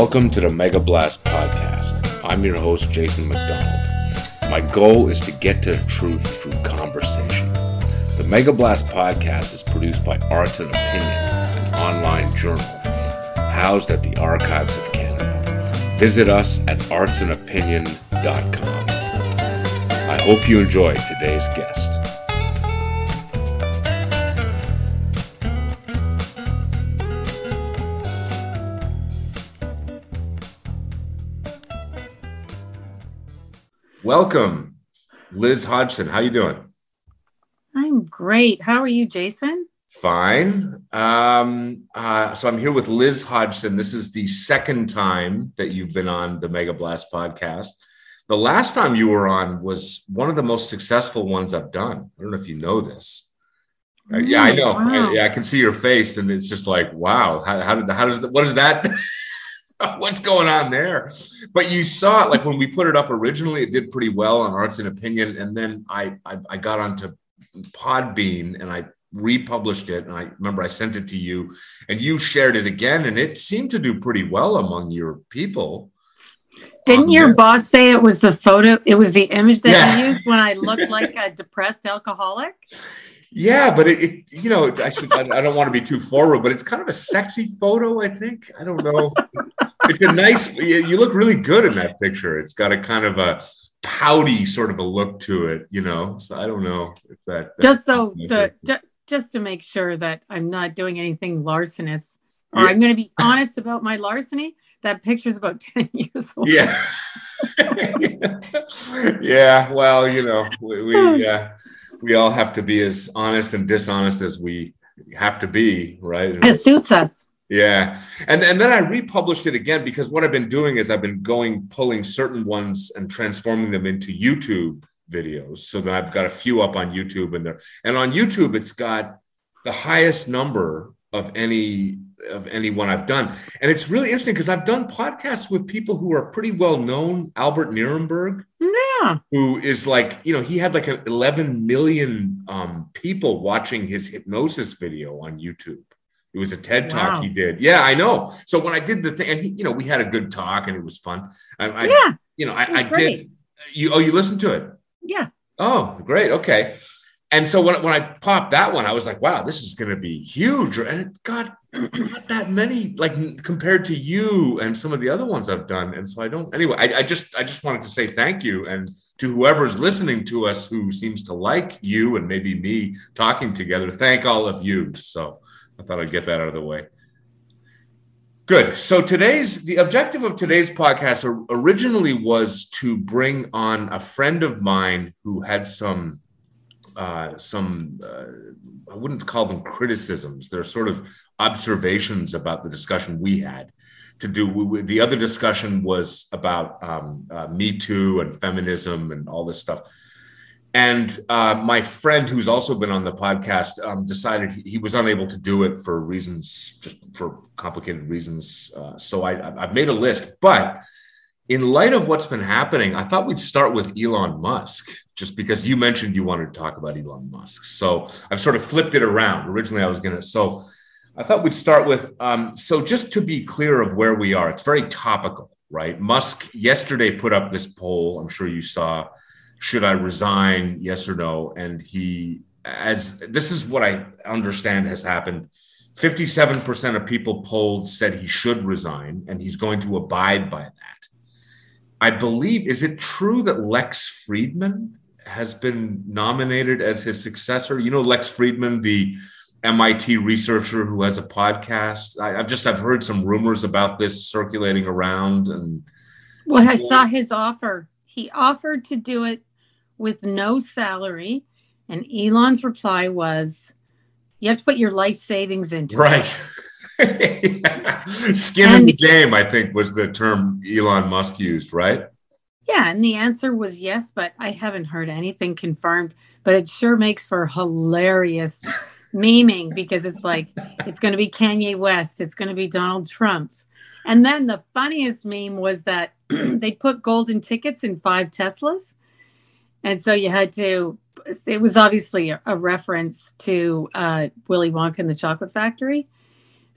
Welcome to the Mega Blast Podcast. I'm your host, Jason McDonald. My goal is to get to the truth through conversation. The Mega Blast Podcast is produced by Arts and Opinion, an online journal housed at the Archives of Canada. Visit us at artsandopinion.com. I hope you enjoy today's guest. Welcome, Liz Hodgson. How you doing? I'm great. How are you, Jason? Fine. Um, uh, so I'm here with Liz Hodgson. This is the second time that you've been on the Mega Blast podcast. The last time you were on was one of the most successful ones I've done. I don't know if you know this. Uh, yeah, I know. Wow. I, yeah, I can see your face, and it's just like, wow. How, how did how does what is that? what's going on there? But you saw it like when we put it up originally, it did pretty well on Arts and Opinion, and then I I, I got onto Podbean and I republished it, and I remember I sent it to you, and you shared it again, and it seemed to do pretty well among your people. Didn't um, your boss say it was the photo? It was the image that yeah. you used when I looked like a depressed alcoholic. Yeah, but it, it you know, I should, I, I don't want to be too forward, but it's kind of a sexy photo. I think I don't know it's a nice. You look really good in that picture. It's got a kind of a pouty sort of a look to it, you know. So I don't know if that. Just so the just, just to make sure that I'm not doing anything larcenous, or yeah. I'm going to be honest about my larceny. That picture's about ten years old. Yeah. yeah. Well, you know, we we, uh, we all have to be as honest and dishonest as we have to be, right? It suits us. Yeah. And, and then I republished it again because what I've been doing is I've been going, pulling certain ones and transforming them into YouTube videos. So that I've got a few up on YouTube and there. And on YouTube, it's got the highest number of any of anyone I've done. And it's really interesting because I've done podcasts with people who are pretty well known. Albert Nerenberg, yeah, who is like, you know, he had like 11 million um, people watching his hypnosis video on YouTube. It was a TED talk he did. Yeah, I know. So when I did the thing, and he, you know, we had a good talk and it was fun. I, I yeah, you know, I, I did. You oh, you listened to it? Yeah. Oh, great. Okay. And so when, when I popped that one, I was like, wow, this is going to be huge. And it got not that many, like compared to you and some of the other ones I've done. And so I don't, anyway, I, I just, I just wanted to say thank you. And to whoever's listening to us who seems to like you and maybe me talking together, thank all of you. So I thought I'd get that out of the way. Good. So today's the objective of today's podcast originally was to bring on a friend of mine who had some uh, some uh, I wouldn't call them criticisms. They're sort of observations about the discussion we had to do. We, the other discussion was about um, uh, Me Too and feminism and all this stuff. And uh, my friend, who's also been on the podcast, um, decided he, he, was unable to do it for reasons, just for complicated reasons. Uh, so I, I've made a list. But in light of what's been happening, I thought we'd start with Elon Musk, just because you mentioned you wanted to talk about Elon Musk. So I've sort of flipped it around. Originally, I was going to. So I thought we'd start with. Um, so just to be clear of where we are, it's very topical, right? Musk yesterday put up this poll. I'm sure you saw should I resign? Yes or no? And he, as this is what I understand has happened. 57% of people polled said he should resign and he's going to abide by that. I believe, is it true that Lex Fridman has been nominated as his successor? You know, Lex Fridman, the MIT researcher who has a podcast. I, have just I've heard some rumors about this circulating around and well, I saw his offer. He offered to do it with no salary. And Elon's reply was, you have to put your life savings into right. it. Right. Skin and, in the game, I think, was the term Elon Musk used, right? Yeah. And the answer was yes, but I haven't heard anything confirmed. But it sure makes for hilarious memeing because it's like, it's going to be Kanye West, it's going to be Donald Trump. And then the funniest meme was that they put golden tickets in five Teslas and so you had to it was obviously a, a reference to uh, willy wonka and the chocolate factory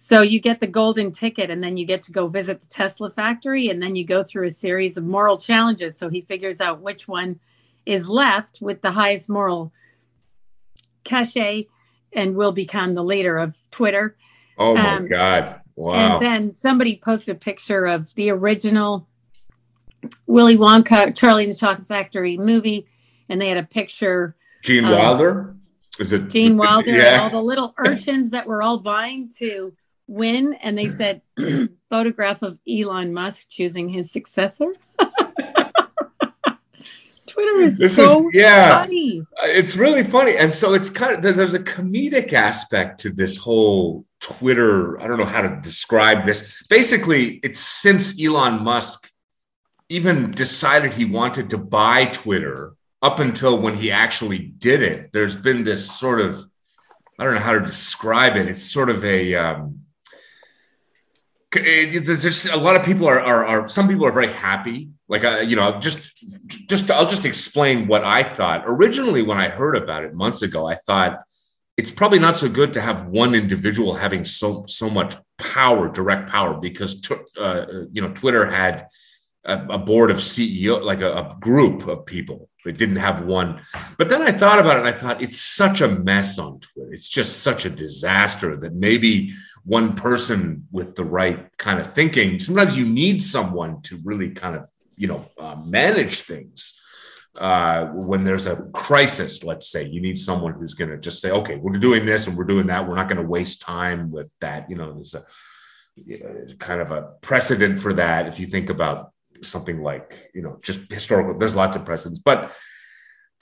So you get the golden ticket and then you get to go visit the Tesla factory and then you go through a series of moral challenges. So he figures out which one is left with the highest moral cachet and will become the leader of Twitter. Oh my um, God. Wow. And then somebody posted a picture of the original Willy Wonka, Charlie and the Chocolate Factory movie, and they had a picture. Gene Wilder? Is it Gene Wilder? Yeah. All the little urchins that were all vying to win, and they said photograph of Elon Musk choosing his successor. Twitter is this so is, yeah, funny. It's really funny, and so it's kind of there's a comedic aspect to this whole Twitter. I don't know how to describe this. Basically, it's since Elon Musk even decided he wanted to buy Twitter up until when he actually did it. There's been this sort of I don't know how to describe it. It's sort of a um, there's just a lot of people are, are, are some people are very happy. Like uh, you know just just i'll just explain what i thought. Originally when i heard about it months ago i thought it's probably not so good to have one individual having so so much power direct power because t- uh, you know twitter had a, a board of ceo like a, a group of people. It didn't have one. But then i thought about it and i thought it's such a mess on twitter. It's just such a disaster that maybe one person with the right kind of thinking. Sometimes you need someone to really kind of, you know, uh, manage things. Uh, when there's a crisis, let's say, you need someone who's going to just say, okay, we're doing this and we're doing that. We're not going to waste time with that. You know, there's a kind of a precedent for that. If you think about something like, you know, just historical, there's lots of precedents, but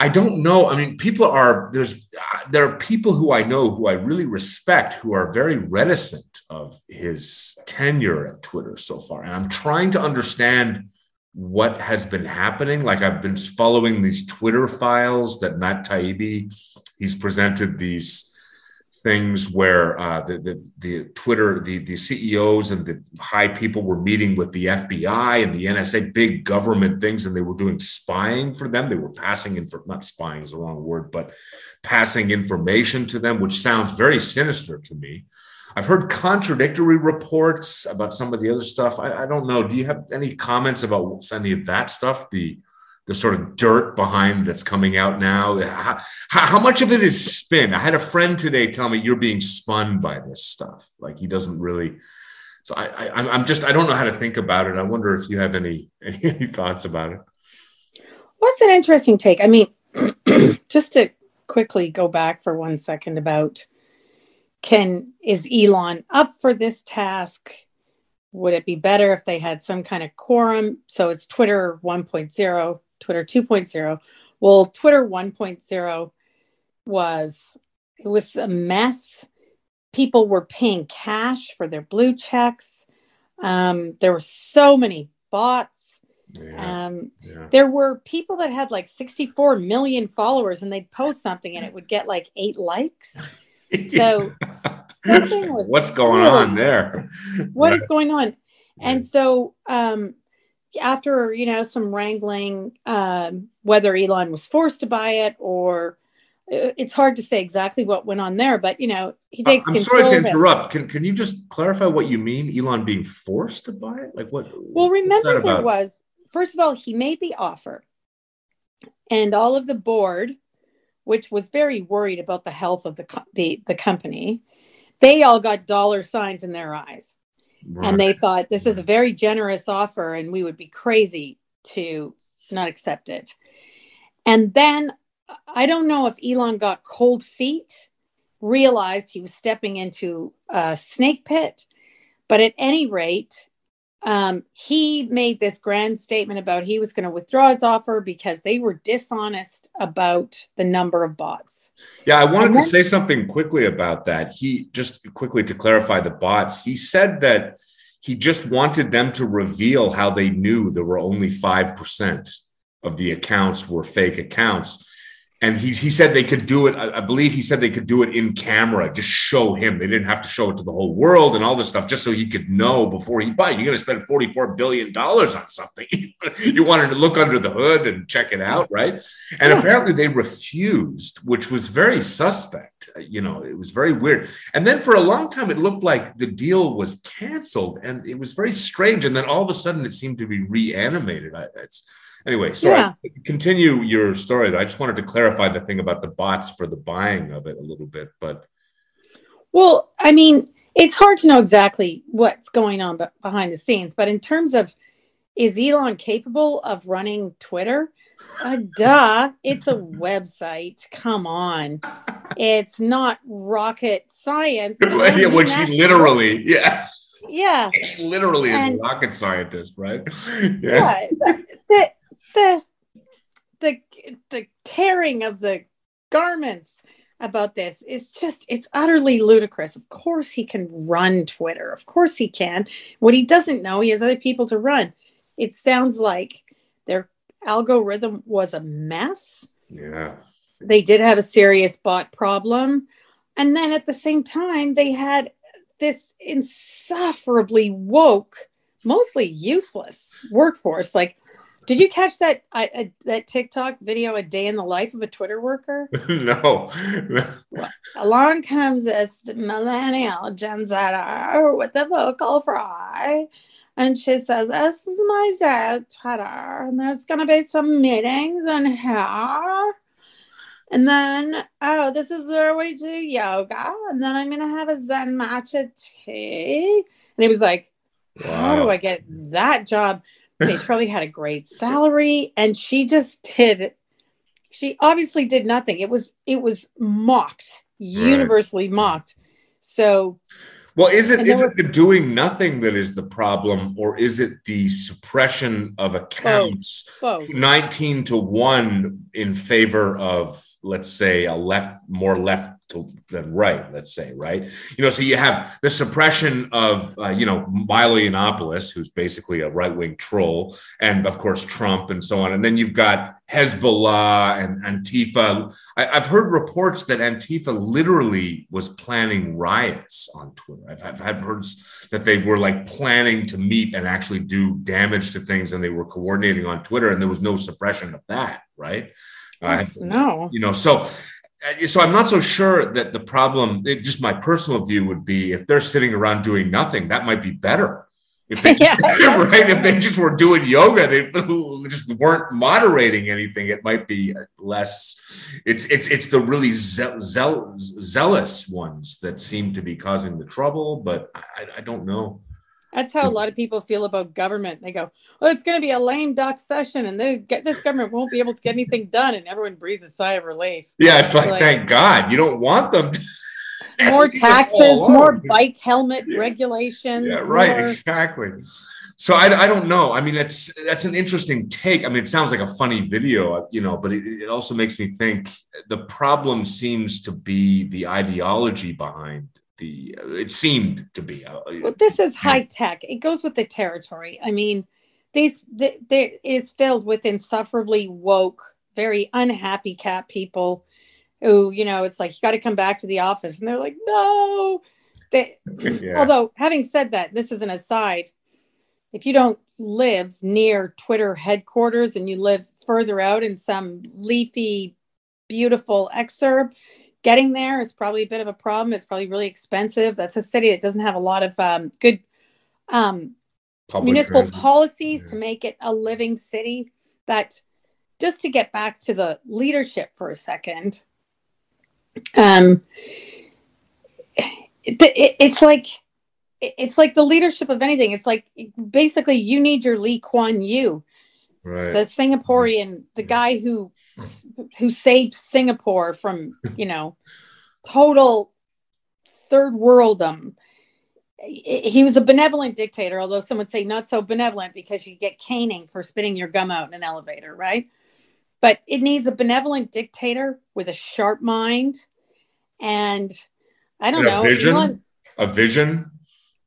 I don't know. I mean, people are there's there are people who I know who I really respect who are very reticent of his tenure at Twitter so far, and I'm trying to understand what has been happening. Like I've been following these Twitter files that Matt Taibbi he's presented these things where uh, the, the, the Twitter, the, the CEOs and the high people were meeting with the FBI and the NSA, big government things, and they were doing spying for them. They were passing in for not spying is the wrong word, but passing information to them, which sounds very sinister to me. I've heard contradictory reports about some of the other stuff. I, I don't know. Do you have any comments about any of that stuff? The the sort of dirt behind that's coming out now? How, how, much of it is spin? I had a friend today tell me you're being spun by this stuff. Like he doesn't really. So I, I am just I don't know how to think about it. I wonder if you have any any, any thoughts about it. What's an interesting take? I mean, just to quickly go back for one second about can is Elon up for this task? Would it be better if they had some kind of quorum? So it's Twitter 1.0 Twitter 2.0. Well, Twitter 1.0 was it was a mess. People were paying cash for their blue checks. Um, there were so many bots. Yeah, um, yeah. There were people that had like 64 million followers, and they'd post something and it would get like eight likes. So, what's going really, on there? What is going on? And so, um, after you know some wrangling, um, whether Elon was forced to buy it or uh, it's hard to say exactly what went on there, but you know he takes. I'm sorry to interrupt. Can can you just clarify what you mean, Elon being forced to buy it? Like what? Well, remember there was first of all he made the offer, and all of the board, which was very worried about the health of the the the company, they all got dollar signs in their eyes. Right. And they thought this is a very generous offer and we would be crazy to not accept it. And then I don't know if Elon got cold feet, realized he was stepping into a snake pit, but at any rate, um, he made this grand statement about he was going to withdraw his offer because they were dishonest about the number of bots. Yeah, I wanted then, to say something quickly about that. He just quickly to clarify the bots. He said that he just wanted them to reveal how they knew there were only 5% of the accounts were fake accounts and he, he said they could do it I, I, believe he said they could do it in camera just show him they didn't have to show it to the whole world and all this stuff just so he could know before he buy you're going to spend 44 billion dollars on something you wanted to look under the hood and check it out right and yeah. apparently they refused which was very suspect uh, you know, it was very weird. And then for a long time, it looked like the deal was canceled, and it was very strange. And then all of a sudden, it seemed to be reanimated. It's anyway. So yeah. continue your story. I just wanted to clarify the thing about the bots for the buying of it a little bit, but. Well, I mean, it's hard to know exactly what's going on behind the scenes, but in terms of is Elon capable of running Twitter? Uh, duh, it's a website. Come on. It's not rocket science. yeah, which he literally, yeah. Yeah. He literally and, is a rocket scientist, right? yeah. yeah the, the, the, the tearing of the garments about this is just it's utterly ludicrous. Of course he can run Twitter. Of course he can. What he doesn't know, he has other people to run. It sounds like their algorithm was a mess. Yeah. They did have a serious bot problem. And then at the same time, they had this insufferably woke, mostly useless workforce. Like did you catch that I, that TikTok video, a day in the life of a Twitter worker? no. well, along comes this millennial Gen Zer with a vocal fry. And she says, This is my day Twitter. And there's going to be some meetings in here. And then, oh, this is where we do yoga. And then I'm going to have a Zen matcha tea. And he was like, wow. How do I get that job? They probably had a great salary, and she just did. She obviously did nothing. It was it was mocked, universally right. mocked. So well, is it is were, it the doing nothing that is the problem, or is it the suppression of accounts both, both. nineteen to one in favor of, let's say, a left more left to, than right, let's say, right? You know, so you have the suppression of, uh, you know, Milo Yiannopoulos, who's basically a right wing troll, and of course Trump and so on. And then you've got Hezbollah and Antifa. I, have heard reports that Antifa literally was planning riots on Twitter. I've, I've, I've heard that they were like planning to meet and actually do damage to things, and they were coordinating on Twitter, and there was no suppression of that, right? Uh, no, you know, so Uh, so I'm not so sure that the problem, it, just my personal view would be if they're sitting around doing nothing, that might be better. If they, yeah, right, if they just were doing yoga, they just weren't moderating anything. It might be uh, less. It's it's it's the really ze- ze- zealous ones that seem to be causing the trouble. But I, I don't know. That's how a lot of people feel about government. They go, "Well, it's going to be a lame duck session, and they get this government won't be able to get anything done," and everyone breathes a sigh of relief. Yeah, it's like, like thank God you don't want them. To- more taxes, more bike helmet regulations. Yeah, right, more... exactly. So I, I don't know. I mean, it's that's an interesting take. I mean, it sounds like a funny video, uh, you know, but it, it also makes me think the problem seems to be the ideology behind the it seemed to be uh, well this is high tech. It goes with the territory. I mean these th- there is filled with insufferably woke very unhappy cat people who you know it's like you got to come back to the office. And they're like no. They, yeah. although having said that this is an aside. If you don't live near twitter headquarters and you live further out in some leafy beautiful exurb getting there is probably a bit of a problem. It's probably really expensive. That's a city that doesn't have a lot of um, good um, municipal transit. policies yeah. to make it a living city. That just to get back to the leadership for a second, um, it, it, it's like it's like the leadership of anything. It's like basically you need your Lee Kuan Yew, right. the Singaporean, the guy who who saved Singapore from, you know, total third worldom. He was a benevolent dictator, although some would say not so benevolent because you get caning for spitting your gum out in an elevator, right? But it needs a benevolent dictator with a sharp mind and I don't and know. A vision, a vision,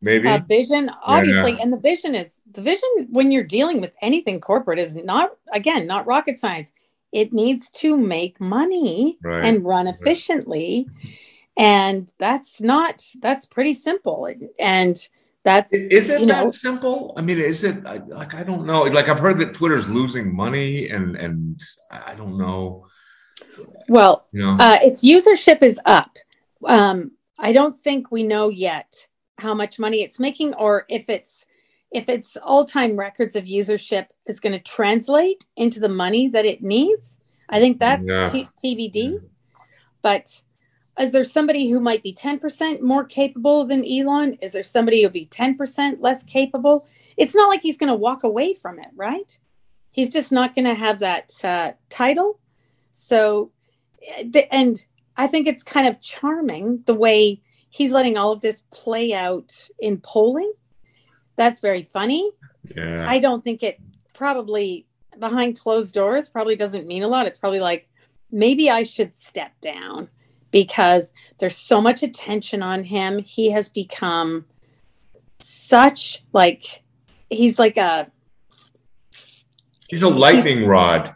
maybe. A vision, obviously. Yeah. And the vision is the vision when you're dealing with anything corporate is not, again, not rocket science it needs to make money right. and run efficiently right. and that's not that's pretty simple and that's is it that know, simple i mean is it like i don't know like i've heard that twitter's losing money and and i don't know well you know? uh, its usership is up Um, I don't think we know yet how much money it's making or if it's if its all-time records of usership is going to translate into the money that it needs. I think that's Yeah. t- TBD. But is there somebody who might be 10% more capable than Elon? Is there somebody who'll be 10% less capable? It's not like he's going to walk away from it, right? He's just not going to have that uh, title. So, uh, and I think it's kind of charming the way he's letting all of this play out in polling. That's very funny. Yeah. I don't think it probably behind closed doors probably doesn't mean a lot. It's probably like maybe I should step down because there's so much attention on him. He has become such like he's like a He's a lightning rod.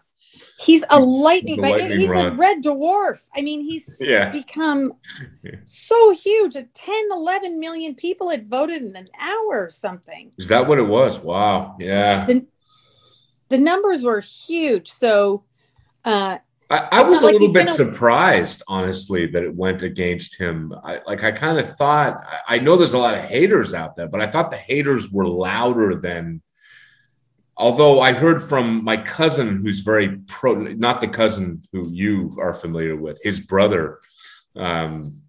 He's a lightning, He's a but lightning he's a red dwarf. I mean, he's Yeah. become so huge. 10, 11 million people had voted in an hour or something. Is that what it was? Wow. Yeah. The, the numbers were huge. So uh, I, I was a like little bit been a- surprised, honestly, that it went against him. I, like I kind of thought. I, I know there's a lot of haters out there, but I thought the haters were louder than. Although I heard from my cousin, who's very pro, not the cousin who you are familiar with, his brother um,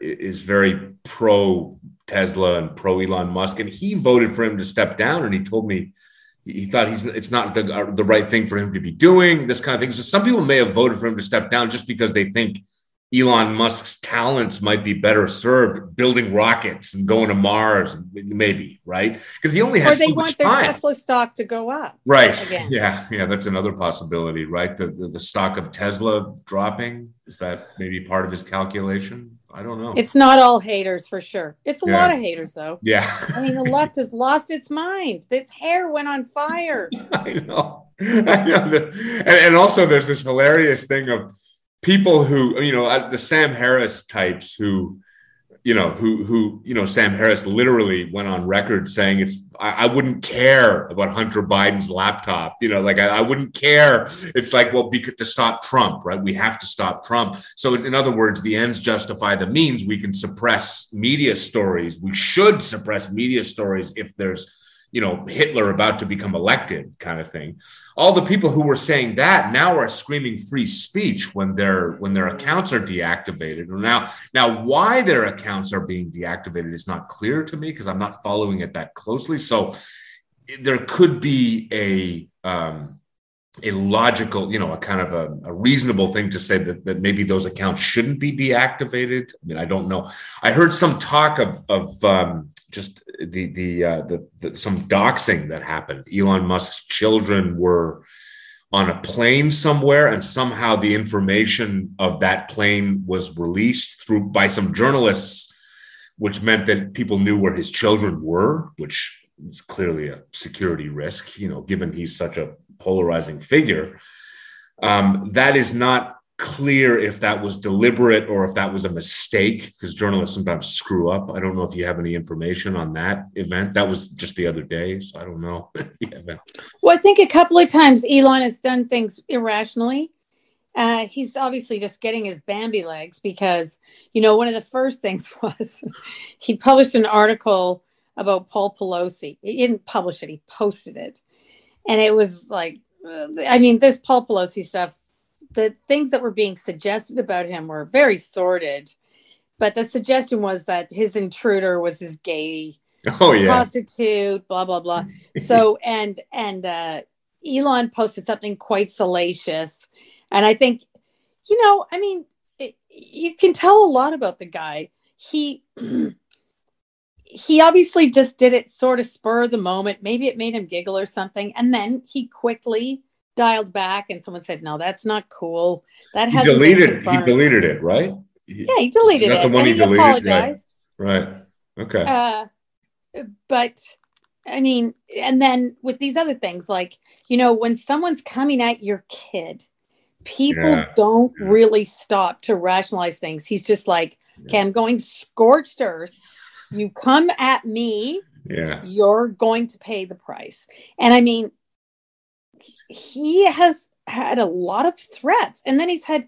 is very pro Tesla and pro Elon Musk, and he voted for him to step down. And he told me he thought he's it's not the, uh, the right thing for him to be doing this kind of thing. So some people may have voted for him to step down just because they think Elon Musk's talents might be better served building rockets and going to Mars, maybe right? Because he only has. or they so want their time. Tesla stock to go up. Right. again. Yeah. Yeah. That's another possibility, right? The, the the stock of Tesla dropping is that maybe part of his calculation? I don't know. It's not all haters for sure. It's a Yeah. lot of haters though. yeah. I mean, the left has lost its mind. Its hair went on fire. I know. I know. And, and also, there's this hilarious thing of people who, you know, the Sam Harris types who, you know, who, who, you know, Sam Harris literally went on record saying it's, I, I wouldn't care about Hunter Biden's laptop. You know, like I, I wouldn't care. It's like, well, because to stop Trump, right? We have to stop Trump. So, in other words, the ends justify the means. We can suppress media stories. We should suppress media stories if there's you know, Hitler about to become elected kind of thing. All the people who were saying that now are screaming free speech when their when their accounts are deactivated. Now, now why their accounts are being deactivated is not clear to me because I'm not following it that closely. So there could be a um, a logical, you know, a kind of a, a reasonable thing to say that, that maybe those accounts shouldn't be deactivated. I mean, I don't know. I heard some talk of of um, just the the, uh, the the some doxing that happened. Elon Musk's children were on a plane somewhere, and somehow the information of that plane was released through by some journalists, which meant that people knew where his children were, which is clearly a security risk. You know, given he's such a polarizing figure. Um, that is not clear if that was deliberate or if that was a mistake because journalists sometimes screw up. I don't know if you have any information on that event. That was just the other day, so I don't know. yeah, Well, I think a couple of times Elon has done things irrationally. Uh, he's obviously just getting his Bambi legs because, you know, one of the first things was he published an article about Paul Pelosi. He didn't publish it, he posted it. And it was like, uh, I mean, this Paul Pelosi stuff, the things that were being suggested about him were very sordid. But the suggestion was that his intruder was his gay Oh yeah. prostitute, blah blah blah. So and and uh, Elon posted something quite salacious, and I think, you know, I mean, it, you can tell a lot about the guy. He he obviously just did it sort of spur of the moment. Maybe it made him giggle or something, and then he quickly dialed back, and someone said, "No, that's not cool." That has deleted. He deleted it, right? He- Yeah, he deleted Not it, the one and he he, deleted, right. apologized. Right. Okay. uh but i mean and then with these other things like you know when someone's coming at your kid people Yeah. don't Yeah. really stop to rationalize things he's just like okay i'm going scorched earth you come at me yeah. you're going to pay the price and i mean he has had a lot of threats and then he's had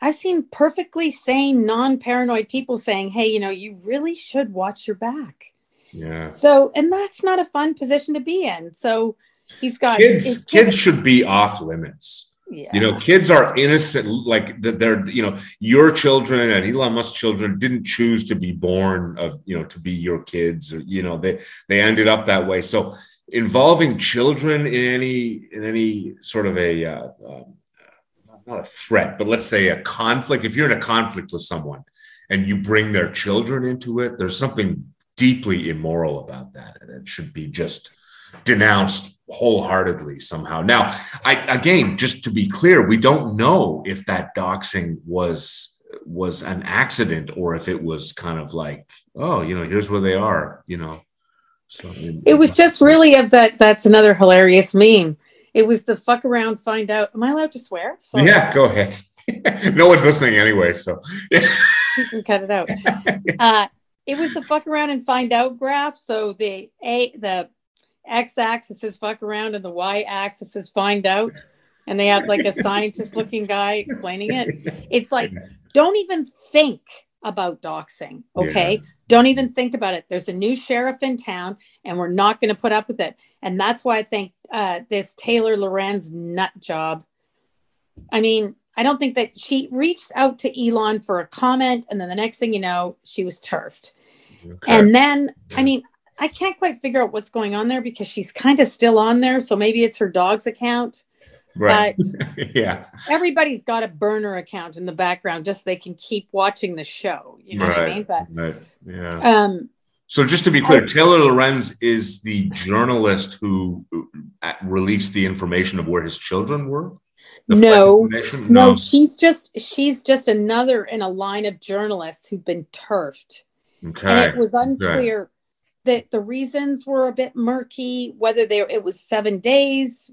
I've seen perfectly sane, non-paranoid people saying, "Hey, you know, you really should watch your back." Yeah. So, and that's not a fun position to be in. So, he's got kids. Kids should be off limits. Yeah. You know, kids are innocent. Like that, they're you know, your children and Elon Musk's children didn't choose to be born of you know to be your kids. Or, you know, they they ended up that way. So involving children in any in any sort of a uh, um, not a threat, but let's say a conflict. If you're in a conflict with someone and you bring their children into it, there's something deeply immoral about that. And it should be just denounced wholeheartedly somehow. Now, I again, just to be clear, we don't know if that doxing was was an accident or if it was kind of like, oh, you know, here's where they are, you know. So it was just really of that. That's another hilarious meme. It was the fuck around, find out. Am I allowed to swear? Sorry. Yeah, go ahead. no one's listening anyway, so you can cut it out. Uh, it was the fuck around and find out graph. So the a the x axis is fuck around and the y axis is find out, and they have like a scientist looking guy explaining it. It's like don't even think about doxing. Okay, yeah. Don't even think about it. There's a new sheriff in town, and we're not going to put up with it. And that's why I think uh, this Taylor Lorenz nut job. I mean, I don't think that she reached out to Elon for a comment, and then the next thing you know, she was turfed. Okay. And then, I mean, I can't quite figure out what's going on there because she's kind of still on there. So maybe it's her dog's account. Right. yeah. Everybody's got a burner account in the background just so they can keep watching the show. You know right. what I mean? But right. yeah. Um, so just to be clear, I, Taylor Lorenz is the journalist who uh, released the information of where his children were. No, no, no, she's just she's just another in a line of journalists who've been turfed. Okay. And it was unclear okay. that the reasons were a bit murky, whether they it was seven days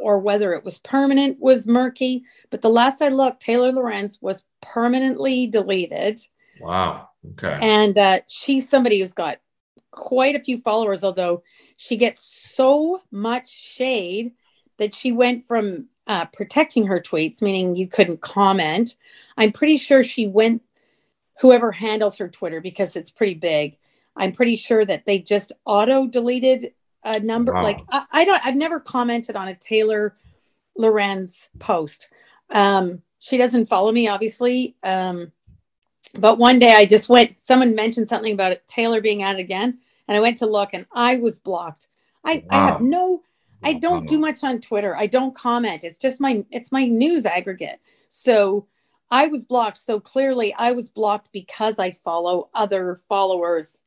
or whether it was permanent was murky. But the last I looked, Taylor Lorenz was permanently deleted. Wow. Okay. And uh, she's somebody who's got quite a few followers, although she gets so much shade that she went from uh, protecting her tweets, meaning you couldn't comment. I'm pretty sure she went, whoever handles her Twitter, because it's pretty big. I'm pretty sure that they just auto deleted a number. Wow. Like I, I, don't, I've never commented on a Taylor Lorenz post. Um, she doesn't follow me, obviously. Um, but one day I just went, someone mentioned something about it, Taylor being at it again. And I went to look and I was blocked. I, wow. I have no, I don't do much on Twitter. I don't comment. It's just my, it's my news aggregate. So I was blocked. So clearly I was blocked because I follow other followers.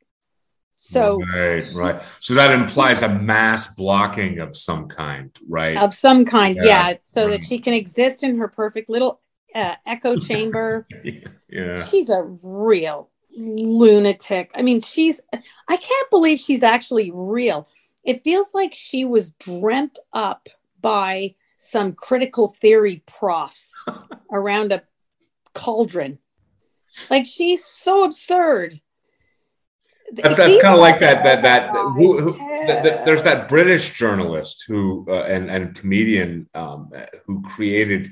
So right, right. So that implies a mass blocking of some kind, right? Of some kind, yeah. yeah so right. that she can exist in her perfect little uh, echo chamber. yeah. She's a real lunatic. I mean, she's, I can't believe she's actually real. It feels like she was dreamt up by some critical theory profs around a cauldron. Like she's so absurd. That's, that's kind of like that that that, who, who, there's that British journalist who uh, and and comedian um, who created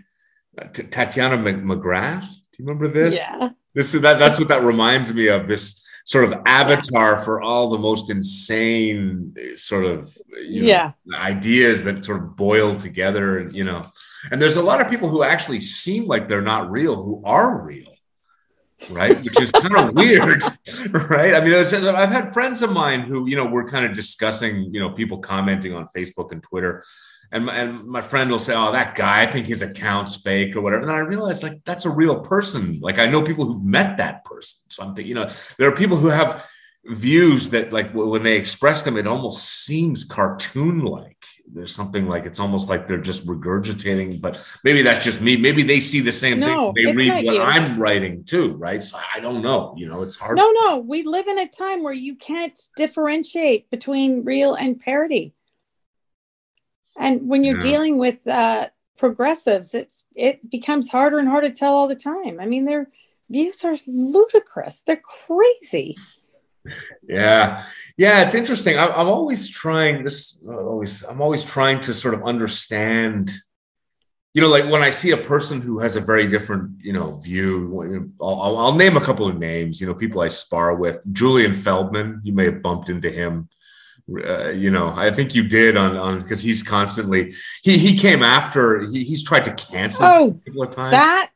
Titania McGrath. Do you remember this? Yeah. This is that. That's what that reminds me of. This sort of avatar for all the most insane sort of you know, yeah ideas that sort of boil together, and you know, and there's a lot of people who actually seem like they're not real who are real right? Which is kind of weird, right? I mean, I've had friends of mine who, you know, were kind of discussing, you know, people commenting on Facebook and Twitter, and my, and my friend will say, "Oh, that guy, I think his account's fake or whatever." And I realize, like, that's a real person. Like, I know people who've met that person. So I'm thinking, you know, there are people who have views that, like, when they express them, it almost seems cartoon-like. There's something like it's almost like they're just regurgitating. But maybe that's just me. Maybe they see the same no, thing. They read what you. I'm writing too, right? So I don't know. You know, it's hard. No, no. We live in a time where you can't differentiate between real and parody and when you're yeah. dealing with uh, progressives it's it becomes harder and harder to tell all the time i mean their views are ludicrous they're crazy yeah yeah it's interesting I, am always trying this always i'm always trying to sort of understand you know, like when I see a person who has a very different, you know, view, I'll, I'll, name a couple of names, you know, people I spar with. Julien Feldman, you may have bumped into him. Uh, you know, I think you did on on because he's constantly he he came after he, he's tried to cancel oh, people at times. That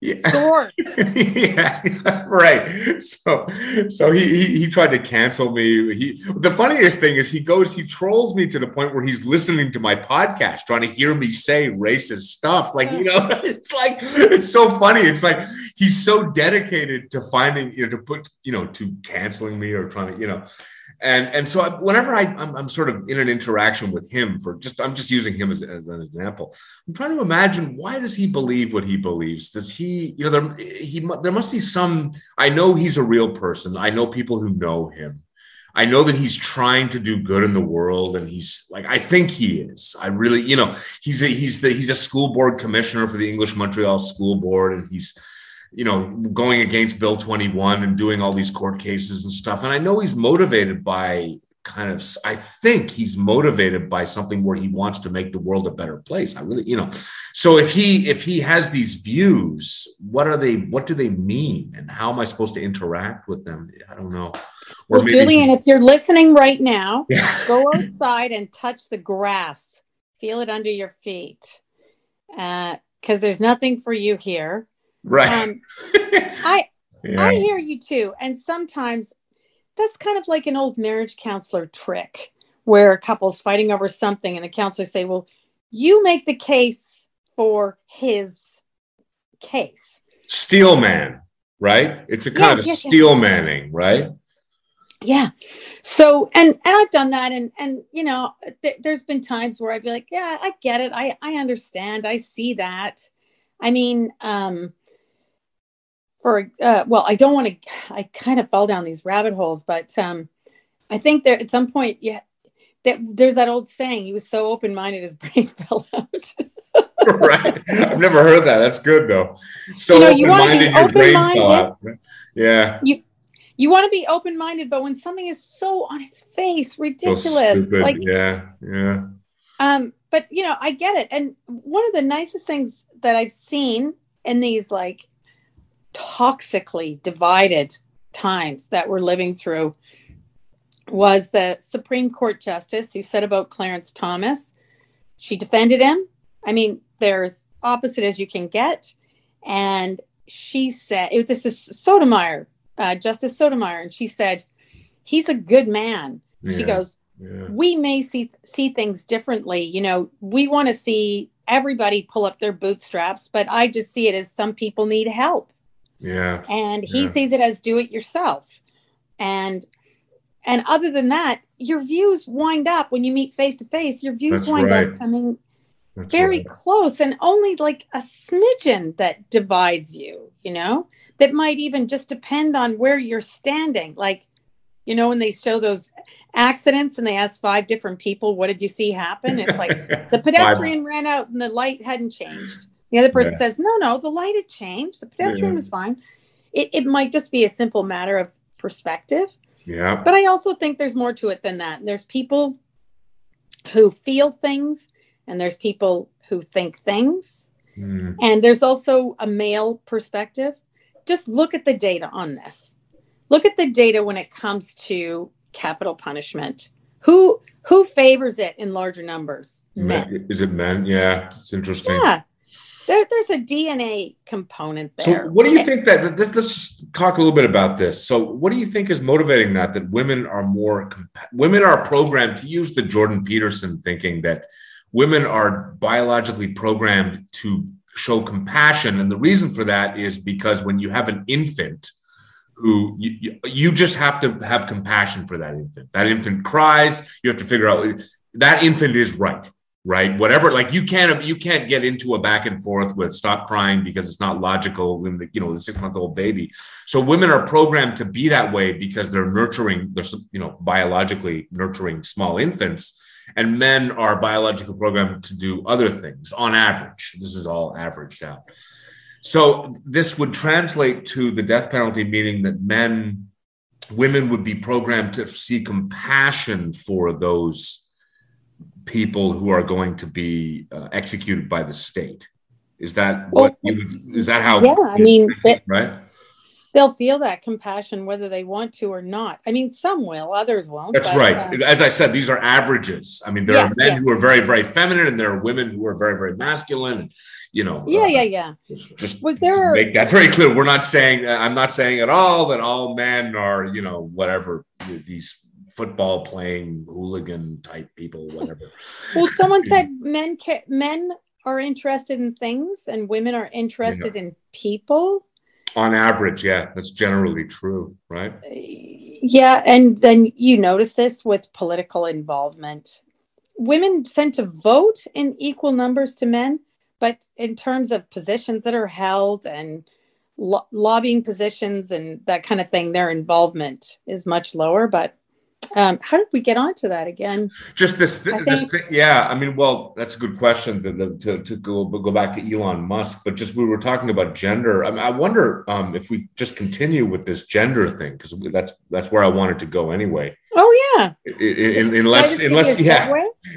yeah. yeah, right. So, so he, he, he tried to cancel me. He the funniest thing is he goes he trolls me to the point where he's listening to my podcast, trying to hear me say racist stuff. Like you know, it's like it's so funny. It's like he's so dedicated to finding you know to put you know to canceling me or trying to you know and and so I, whenever I I'm, I'm, sort of in an interaction with him for just I'm just using him as, as an example. I'm trying to imagine why does he believe what he believes? Does he you know there he there must be some. I know he's a real person. I know people who know him. I know that he's trying to do good in the world, and he's like I think he is. I really you know he's a, he's the he's a school board commissioner for the English Montreal School Board, and he's you know, going against Bill 21 and doing all these court cases and stuff. And I know he's motivated by kind of, I think he's motivated by something where he wants to make the world a better place. I really, you know, so if he if he has these views, what are they? What do they mean? And how am I supposed to interact with them? I don't know. Or well, maybe, Julien, if you're listening right now, yeah. go outside and touch the grass. Feel it under your feet, Uh, because uh, there's nothing for you here. Right. Um, I yeah. I hear you too, and sometimes that's kind of like an old marriage counselor trick where a couple's fighting over something, and the counselor say, "Well, you make the case for his case." Steel man, right? It's a kind yes, of yes, steel yes. manning, right? yeah so and and i've done that and and you know th- there's been times where i'd be like yeah i get it i i understand i see that i mean um for uh, well i don't want to i kind of fell down these rabbit holes but um i think there at some point yeah that there's that old saying he was so open-minded his brain fell out. Right. I've never heard that. That's good though. So you know, you open-minded your brain fell out. Yeah. You you want to be open-minded but when something is so on its face ridiculous so like yeah yeah. Um but you know i get it. And one of the nicest things that i've seen in these like toxically divided times that we're living through was the Supreme Court justice who said about Clarence Thomas. She defended him. I mean, there's opposite as you can get. And she said, it, this is Sotomayor, uh, Justice Sotomayor, and she said, he's a good man. Yeah, she goes, yeah. we may see see things differently. You know, we want to see everybody pull up their bootstraps, but I just see it as some people need help. Yeah. And he yeah. sees it as do it yourself. And and other than that, your views wind up when you meet face to face, your views That's wind right. up coming That's very right. close and only like a smidgen that divides you, you know, that might even just depend on where you're standing. Like, you know, when they show those accidents and they ask five different people, what did you see happen? It's like the pedestrian ran out and the light hadn't changed. The other person yeah. says, no, no, the light had changed. The pedestrian yeah. was fine. It, it might just be a simple matter of perspective. Yeah. But I also think there's more to it than that. There's people who feel things and there's people who think things. Mm. And there's also a male perspective. Just look at the data on this. Look at the data when it comes to capital punishment. Who who favors it in larger numbers? Men. Is it men? Yeah, it's interesting. Yeah. There, there's a DNA component there. So, what do you think that? Let's talk a little bit about this. So, what do you think is motivating that? That women are more women are programmed to use the Jordan Peterson thinking that women are biologically programmed to show compassion, and the reason for that is because when you have an infant who you, you just have to have compassion for that infant. That infant cries. You have to figure out that infant is right right? Whatever like you can't you can't get into a back and forth with stop crying because it's not logical when the you know the six month old baby. So women are programmed to be that way because they're nurturing they're you know biologically nurturing small infants and men are biologically programmed to do other things on average. This is all averaged out. So this would translate to the death penalty meaning that men women would be programmed to see compassion for those people who are going to be uh, executed by the state. Is that what well, you is that how? Yeah, I mean, right they'll feel that compassion whether they want to or not. I mean, some will, others won't. That's but, right. Uh, As I said, these are averages. I mean, there yes, are men yes. who are very, very feminine, and there are women who are very, very masculine. And, you know, yeah, uh, yeah, yeah. Just, well, there make that very clear. We're not saying I'm not saying at all that all men are, you know, whatever these football playing hooligan type people, whatever. well, someone said men men are interested in things and women are interested in people on average, yeah, that's generally true, right? Yeah, and then you notice this with political involvement. Women tend to vote in equal numbers to men, but in terms of positions that are held and lo- lobbying positions and that kind of thing, their involvement is much lower. But um, how did we get onto that again? Just this, th- this thing, yeah. I mean, well, that's a good question to, to, to go go back to Elon Musk. But just we were talking about gender. I, mean, I wonder um, if we just continue with this gender thing because that's that's where I wanted to go anyway. Oh yeah. In, in, unless unless yeah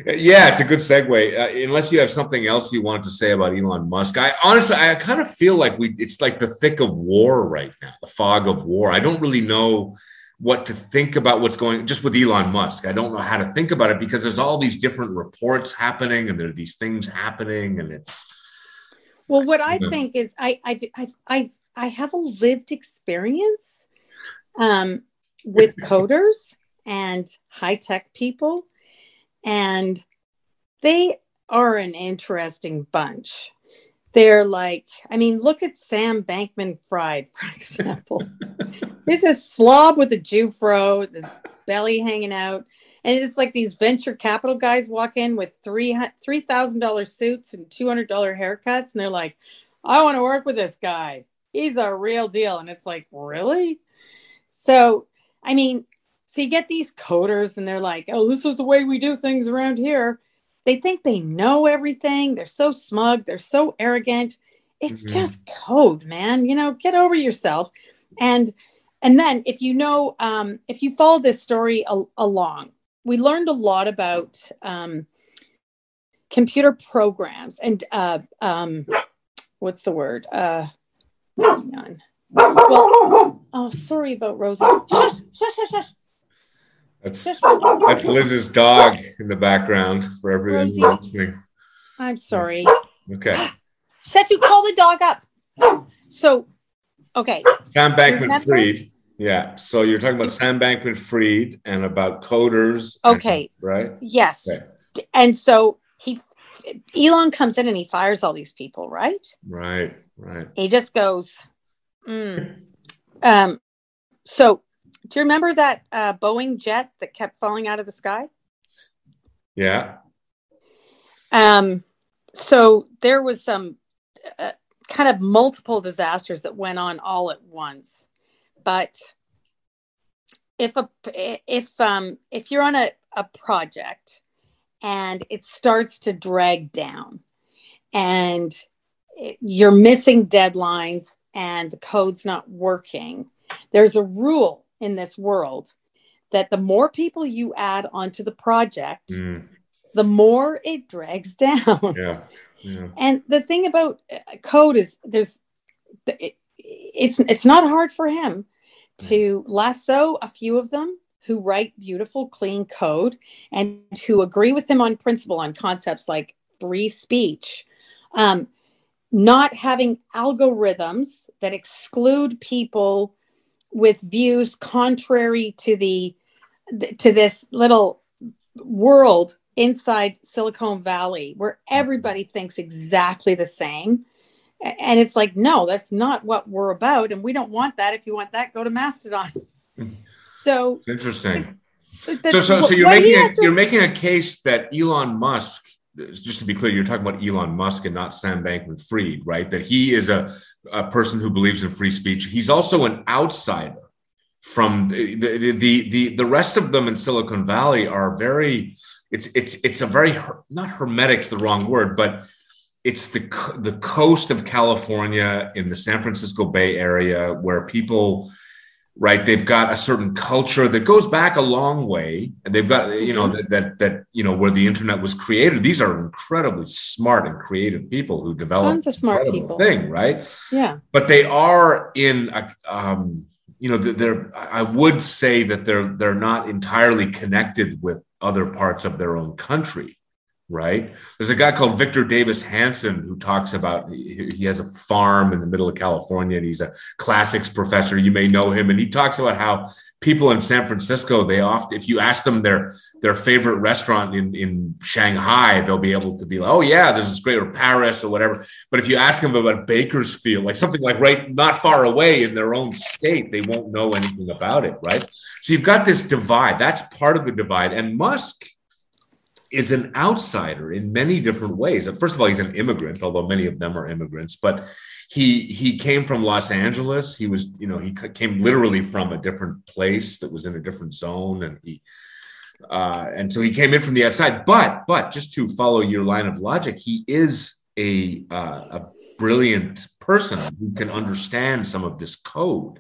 yeah, it's a good segue. Uh, unless you have something else you wanted to say about Elon Musk, I honestly I kind of feel like we it's like the thick of war right now, the fog of war. I don't really know what to think about what's going just with Elon Musk. I don't know how to think about it because there's all these different reports happening and there are these things happening and it's well what I know. think is I I I I have a lived experience um, with coders and high tech people and they are an interesting bunch. They're like, I mean, look at Sam Bankman Fried, for example. There's this slob with a Jufro, this belly hanging out. And it's like these venture capital guys walk in with three three thousand dollar suits and two hundred dollar haircuts, and they're like, "I want to work with this guy. He's a real deal." And it's like, really? So, I mean, so you get these coders, and they're like, "Oh, this is the way we do things around here." They think they know everything. They're so smug. They're so arrogant. It's mm-hmm. just code, man. You know, get over yourself. And and then if you know, um, if you follow this story along, we learned a lot about um, computer programs and uh, um, what's the word? Uh, hang on. Well, oh, sorry about Rosie. Shush, shush, shush, shush. That's, that's Liz's dog in the background for everyone listening. I'm sorry. Okay. Said you call the dog up. So Okay. Sam Bankman Fried. Yeah. So you're talking about Sam Bankman Fried and about coders. Okay. And, right? Yes. Okay. And so he, Elon comes in and he fires all these people, right? Right. Right. He just goes, mm. um, so do you remember that uh, Boeing jet that kept falling out of the sky? Yeah. Um, so there was some uh, kind of multiple disasters that went on all at once. But if a if um if you're on a, a project and it starts to drag down and it, you're missing deadlines and the code's not working, there's a rule in this world that the more people you add onto the project, mm. the more it drags down. Yeah. And the thing about uh, code is there's it, it's it's not hard for him to lasso a few of them who write beautiful clean code and who agree with him on principle on concepts like free speech um, not having algorithms that exclude people with views contrary to the to this little world inside Silicon Valley where mm-hmm. everybody thinks exactly the same. And it's like, no, that's not what we're about. And we don't want that. If you want that, go to Mastodon. Mm-hmm. So it's interesting. so, so, so you're making a, you're making a case that Elon Musk, just to be clear, you're talking about Elon Musk and not Sam Bankman Fried, right? That he is a, a person who believes in free speech. He's also an outsider from the, the, the, the rest of them in Silicon Valley are very, it's it's it's a very not hermetic's the wrong word, but it's the the coast of California in the San Francisco Bay Area where people right they've got a certain culture that goes back a long way and they've got you know that, that that you know where the internet was created these are incredibly smart and creative people who develop Tons of smart people. thing right Yeah. but they are in a, um, you know they're i would say that they're they're not entirely connected with other parts of their own country right? There's a guy called victor davis hanson who talks about he, has a farm in the middle of california and he's a classics professor. You may know him. And he talks about how people in san francisco they often if you ask them their their favorite restaurant in in shanghai they'll be able to be like oh yeah this is great or paris or whatever. But if you ask them about bakersfield like something like right not far away in their own state they won't know anything about it right so you've got this divide that's part of the divide and musk is an outsider in many different ways. First of all, he's an immigrant, although many of them are immigrants. But he he came from Los Angeles. He was, you know, he came literally from a different place that was in a different zone, and he uh, and so he came in from the outside. But but just to follow your line of logic, he is a uh, a brilliant person who can understand some of this code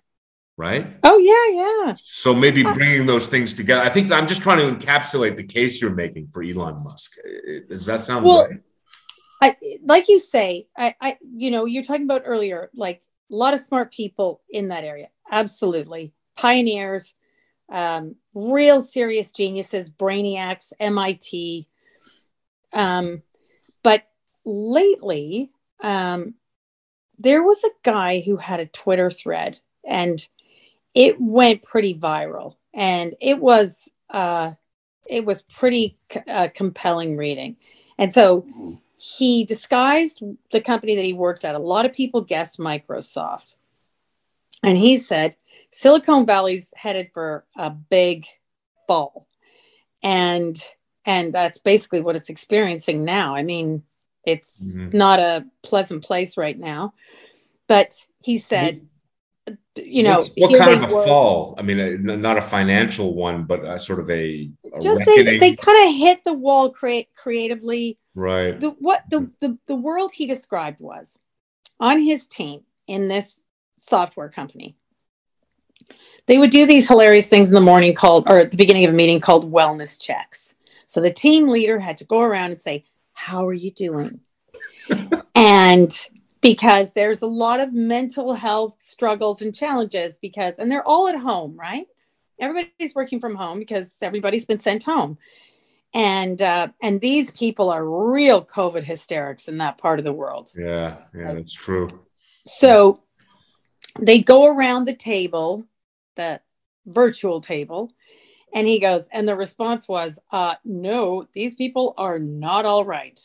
right? Oh yeah, yeah. So maybe bringing those things together. I think I'm just trying to encapsulate the case you're making for Elon Musk. Does that sound well, right? I like you say, I, I you know, you're talking about earlier, like a lot of smart people in that area. Absolutely. Pioneers, um, real serious geniuses, brainiacs, MIT. Um, but lately, um, there was a guy who had a Twitter thread and it went pretty viral. And it was uh, it was pretty uh, compelling reading. And so he disguised the company that he worked at. A lot of people guessed microsoft. And he said silicon valley's headed for a big fall and and that's basically what it's experiencing now. I mean it's mm-hmm. not a pleasant place right now. But he said you know, what, what kind of a were, fall? I mean, uh, a, not a financial one, but a sort of a, a just reckoning. they, they kind of hit the wall create creatively. Right. The, what the, the the world he described was on his team in this software company. They would do these hilarious things in the morning called, or at the beginning of a meeting called wellness checks. So the team leader had to go around and say, "How are you doing?" and because there's a lot of mental health struggles and challenges because and they're all at home right? Everybody's working from home because everybody's been sent home. And uh, and these people are real covid hysterics in that part of the world. Yeah yeah that's true. So they go around the table the virtual table and he goes and the response was uh no these people are not all right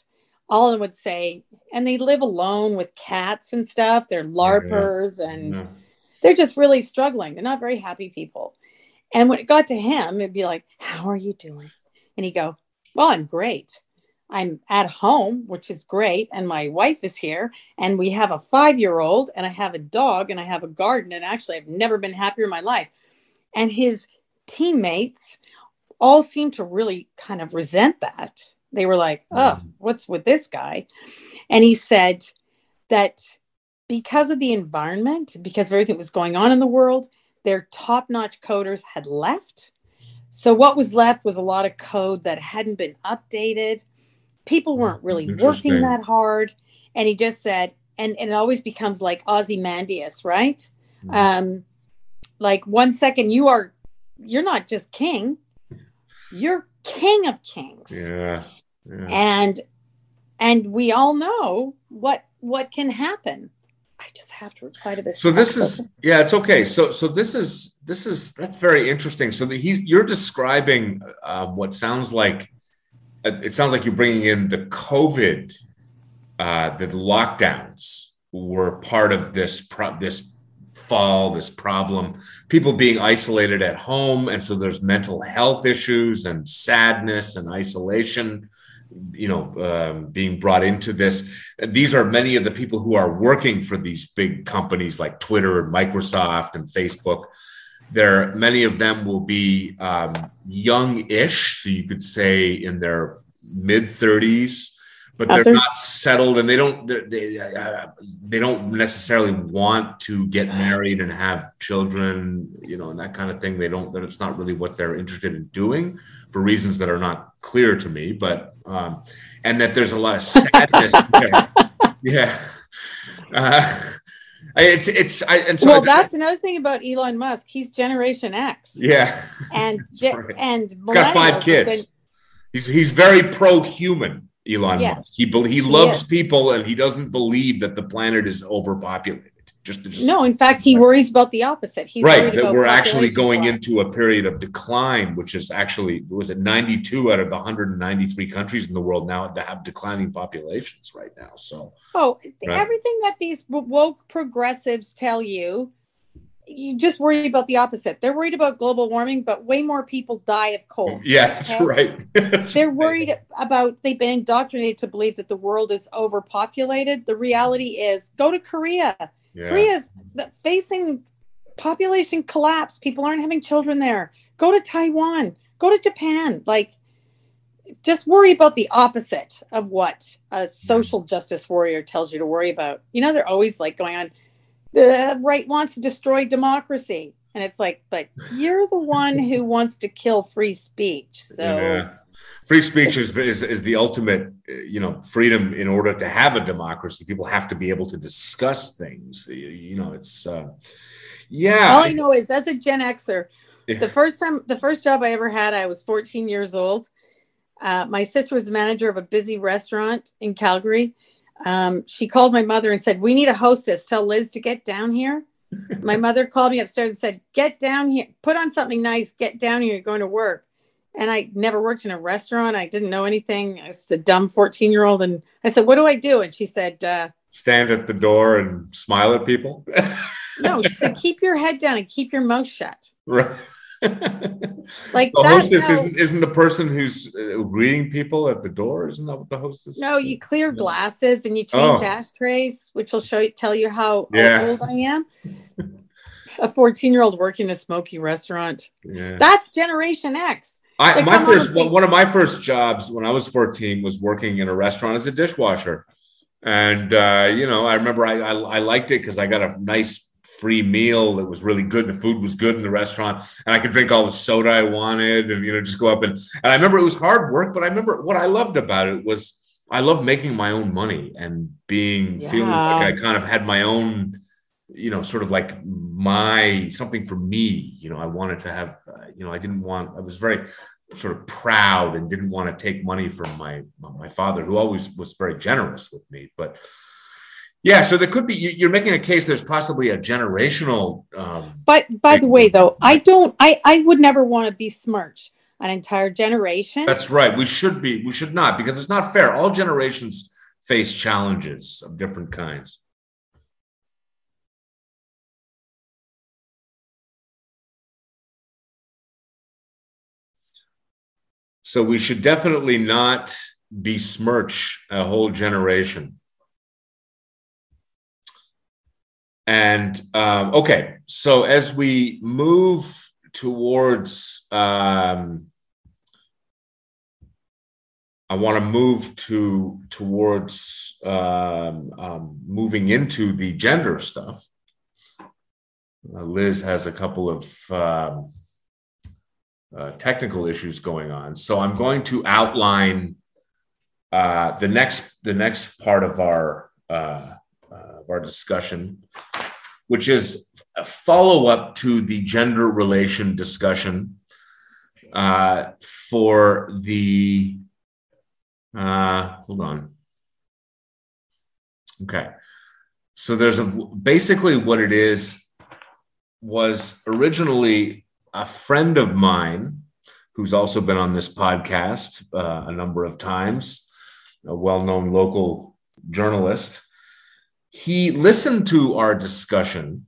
all I would say, and they live alone with cats and stuff. They're LARPers yeah, yeah. and yeah. they're just really struggling. They're not very happy people. And when it got to him, it'd be like, How are you doing? And he'd go, Well, I'm great. I'm at home, which is great. And my wife is here. And we have a five year old, and I have a dog, and I have a garden. And actually, I've never been happier in my life. And his teammates all seem to really kind of resent that they were like, oh, mm-hmm. what's with this guy? And he said that because of the environment, because of everything that was going on in the world, their top notch coders had left. So what was left was a lot of code that hadn't been updated. People weren't really working that hard. And he just said, and, and it always becomes like Ozymandias, right? Mm-hmm. Um, like one second you are, you're not just king, you're king of kings. Yeah and and we all know what what can happen. I just have to reply to this so this is yeah it's okay. So so this is this is that's very interesting. So he's you're describing um, what sounds like it sounds like you're bringing in the covid uh, the lockdowns were part of this pro- this fall this problem. People being isolated at home and so there's mental health issues and sadness and isolation you know um, being brought into this. These are many of the people who are working for these big companies like twitter and microsoft and facebook. There many of them will be um, young-ish so you could say in their mid 30s but they're not settled and they don't they uh, they don't necessarily want to get married and have children you know and that kind of thing. They don't that it's not really what they're interested in doing for reasons that are not clear to me but um and that there's a lot of sadness there. yeah uh, it's it's I, and so well I, that's another thing about Elon Musk he's generation X yeah and right. and he's got five kids been, he's he's very pro human Elon yes. Musk. He he loves he people and he doesn't believe that the planet is overpopulated. Just, just no, in fact, he worries about the opposite. He's right that we're actually going into a period of decline, which is actually was it 92 out of the 193 countries in the world now to have declining populations right now. So oh, right. everything that these woke progressives tell you you just worry about the opposite. They're worried about global warming, but way more people die of cold. Yeah, that's okay? right. that's They're right. worried about they've been indoctrinated to believe that the world is overpopulated. The reality is go to Korea. Yeah. Korea is facing population collapse. People aren't having children there. Go to Taiwan. Go to Japan. Like just worry about the opposite of what a mm. social justice warrior tells you to worry about. You know, they're always like going on the right wants to destroy democracy and it's like but you're the one who wants to kill free speech so yeah. Free speech is, is, is the ultimate you know freedom in order to have a democracy people have to be able to discuss things you know it's uh, yeah all i know is as a gen xer yeah. the first time the first job i ever had i was 14 years old uh, my sister was the manager of a busy restaurant in calgary um, she called my mother and said, We need a hostess. Tell Liz to get down here. my mother called me upstairs and said, Get down here, put on something nice, get down here, you're going to work. And I never worked in a restaurant. I didn't know anything. I was a dumb 14 year old. And I said, What do I do? And she said, uh, Stand at the door and smile at people. no, she said, Keep your head down and keep your mouth shut. Right. like the hostess isn't isn't the person who's uh, greeting people at the door isn't that what the hostess no you clear glasses and you change oh. ashtrays which will show you tell you how yeah. old i am a 14 year old working a smoky restaurant yeah. that's generation x I, my first on one of my first jobs when I was 14 was working in a restaurant as a dishwasher. And, uh, you know, I remember I, I, I liked it because I got a nice free meal that was really good. The food was good in the restaurant, and I could drink all the soda I wanted, and you know, just go up and. And I remember it was hard work, but I remember what I loved about it was I love making my own money and being yeah. feeling like I kind of had my own, you know, sort of like my something for me. You know, I wanted to have, uh, you know, I didn't want. I was very sort of proud and didn't want to take money from my my father, who always was very generous with me, but yeah, so there could be. You're making a case. There's possibly a generational. Um, but by the way, though, I don't. I I would never want to besmirch an entire generation. That's right. We should be. We should not because it's not fair. All generations face challenges of different kinds. So we should definitely not besmirch a whole generation. And um, okay, so as we move towards, um, I want to move to towards um, um, moving into the gender stuff. Uh, Liz has a couple of um, uh, technical issues going on, so I'm going to outline uh, the next the next part of our uh, of our discussion, which is a follow up to the gender relation discussion uh, for the. Uh, hold on. Okay. So there's a basically what it is was originally a friend of mine who's also been on this podcast uh, a number of times, a well known local journalist he listened to our discussion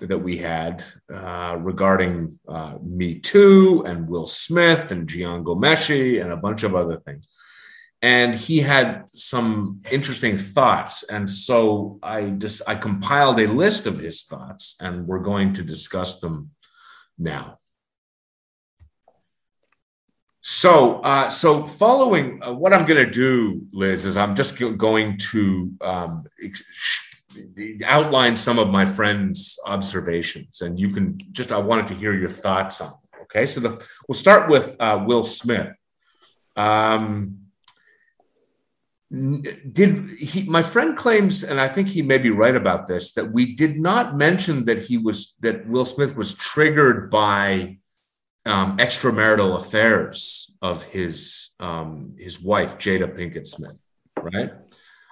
that we had uh, regarding uh, Me Too and Will Smith and Jian Ghomeshi and a bunch of other things. And he had some interesting thoughts. And so I just I compiled a list of his thoughts and we're going to discuss them now. So, uh, so following uh, what I'm going to do, Liz, is I'm just going to um, outline some of my friends' observations, and you can just I wanted to hear your thoughts on. Okay, so the, we'll start with uh, Will Smith. Um, did he my friend claims and i think he may be right about this that we did not mention that he was that will smith was triggered by um, extramarital affairs of his um, his wife Jada Pinkett Smith, right?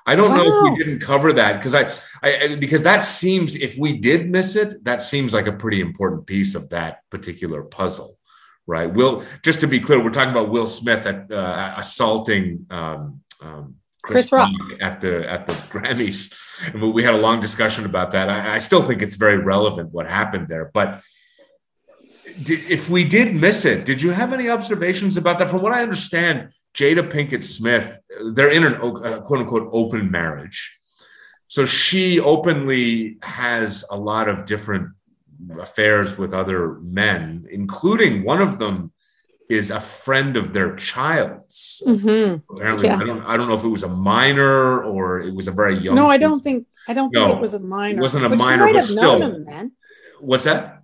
I don't wow. know if we didn't cover that because I, I because that seems if we did miss it, that seems like a pretty important piece of that particular puzzle, right? Will just to be clear, we're talking about Will Smith at, uh, assaulting um, um, Chris, Chris Rock. Rock at the at the Grammys, and we had a long discussion about that. I, I still think it's very relevant what happened there, but if we did miss it, did you have any observations about that? From what I understand, Jada Pinkett Smith, they're in an uh, quote unquote open marriage. So she openly has a lot of different affairs with other men, including one of them is a friend of their child's. Mm-hmm. Apparently, yeah. I don't I don't know if it was a minor or it was a very young. No, I don't think I don't no, think it was a minor. It wasn't a but minor, but still. Him, What's that?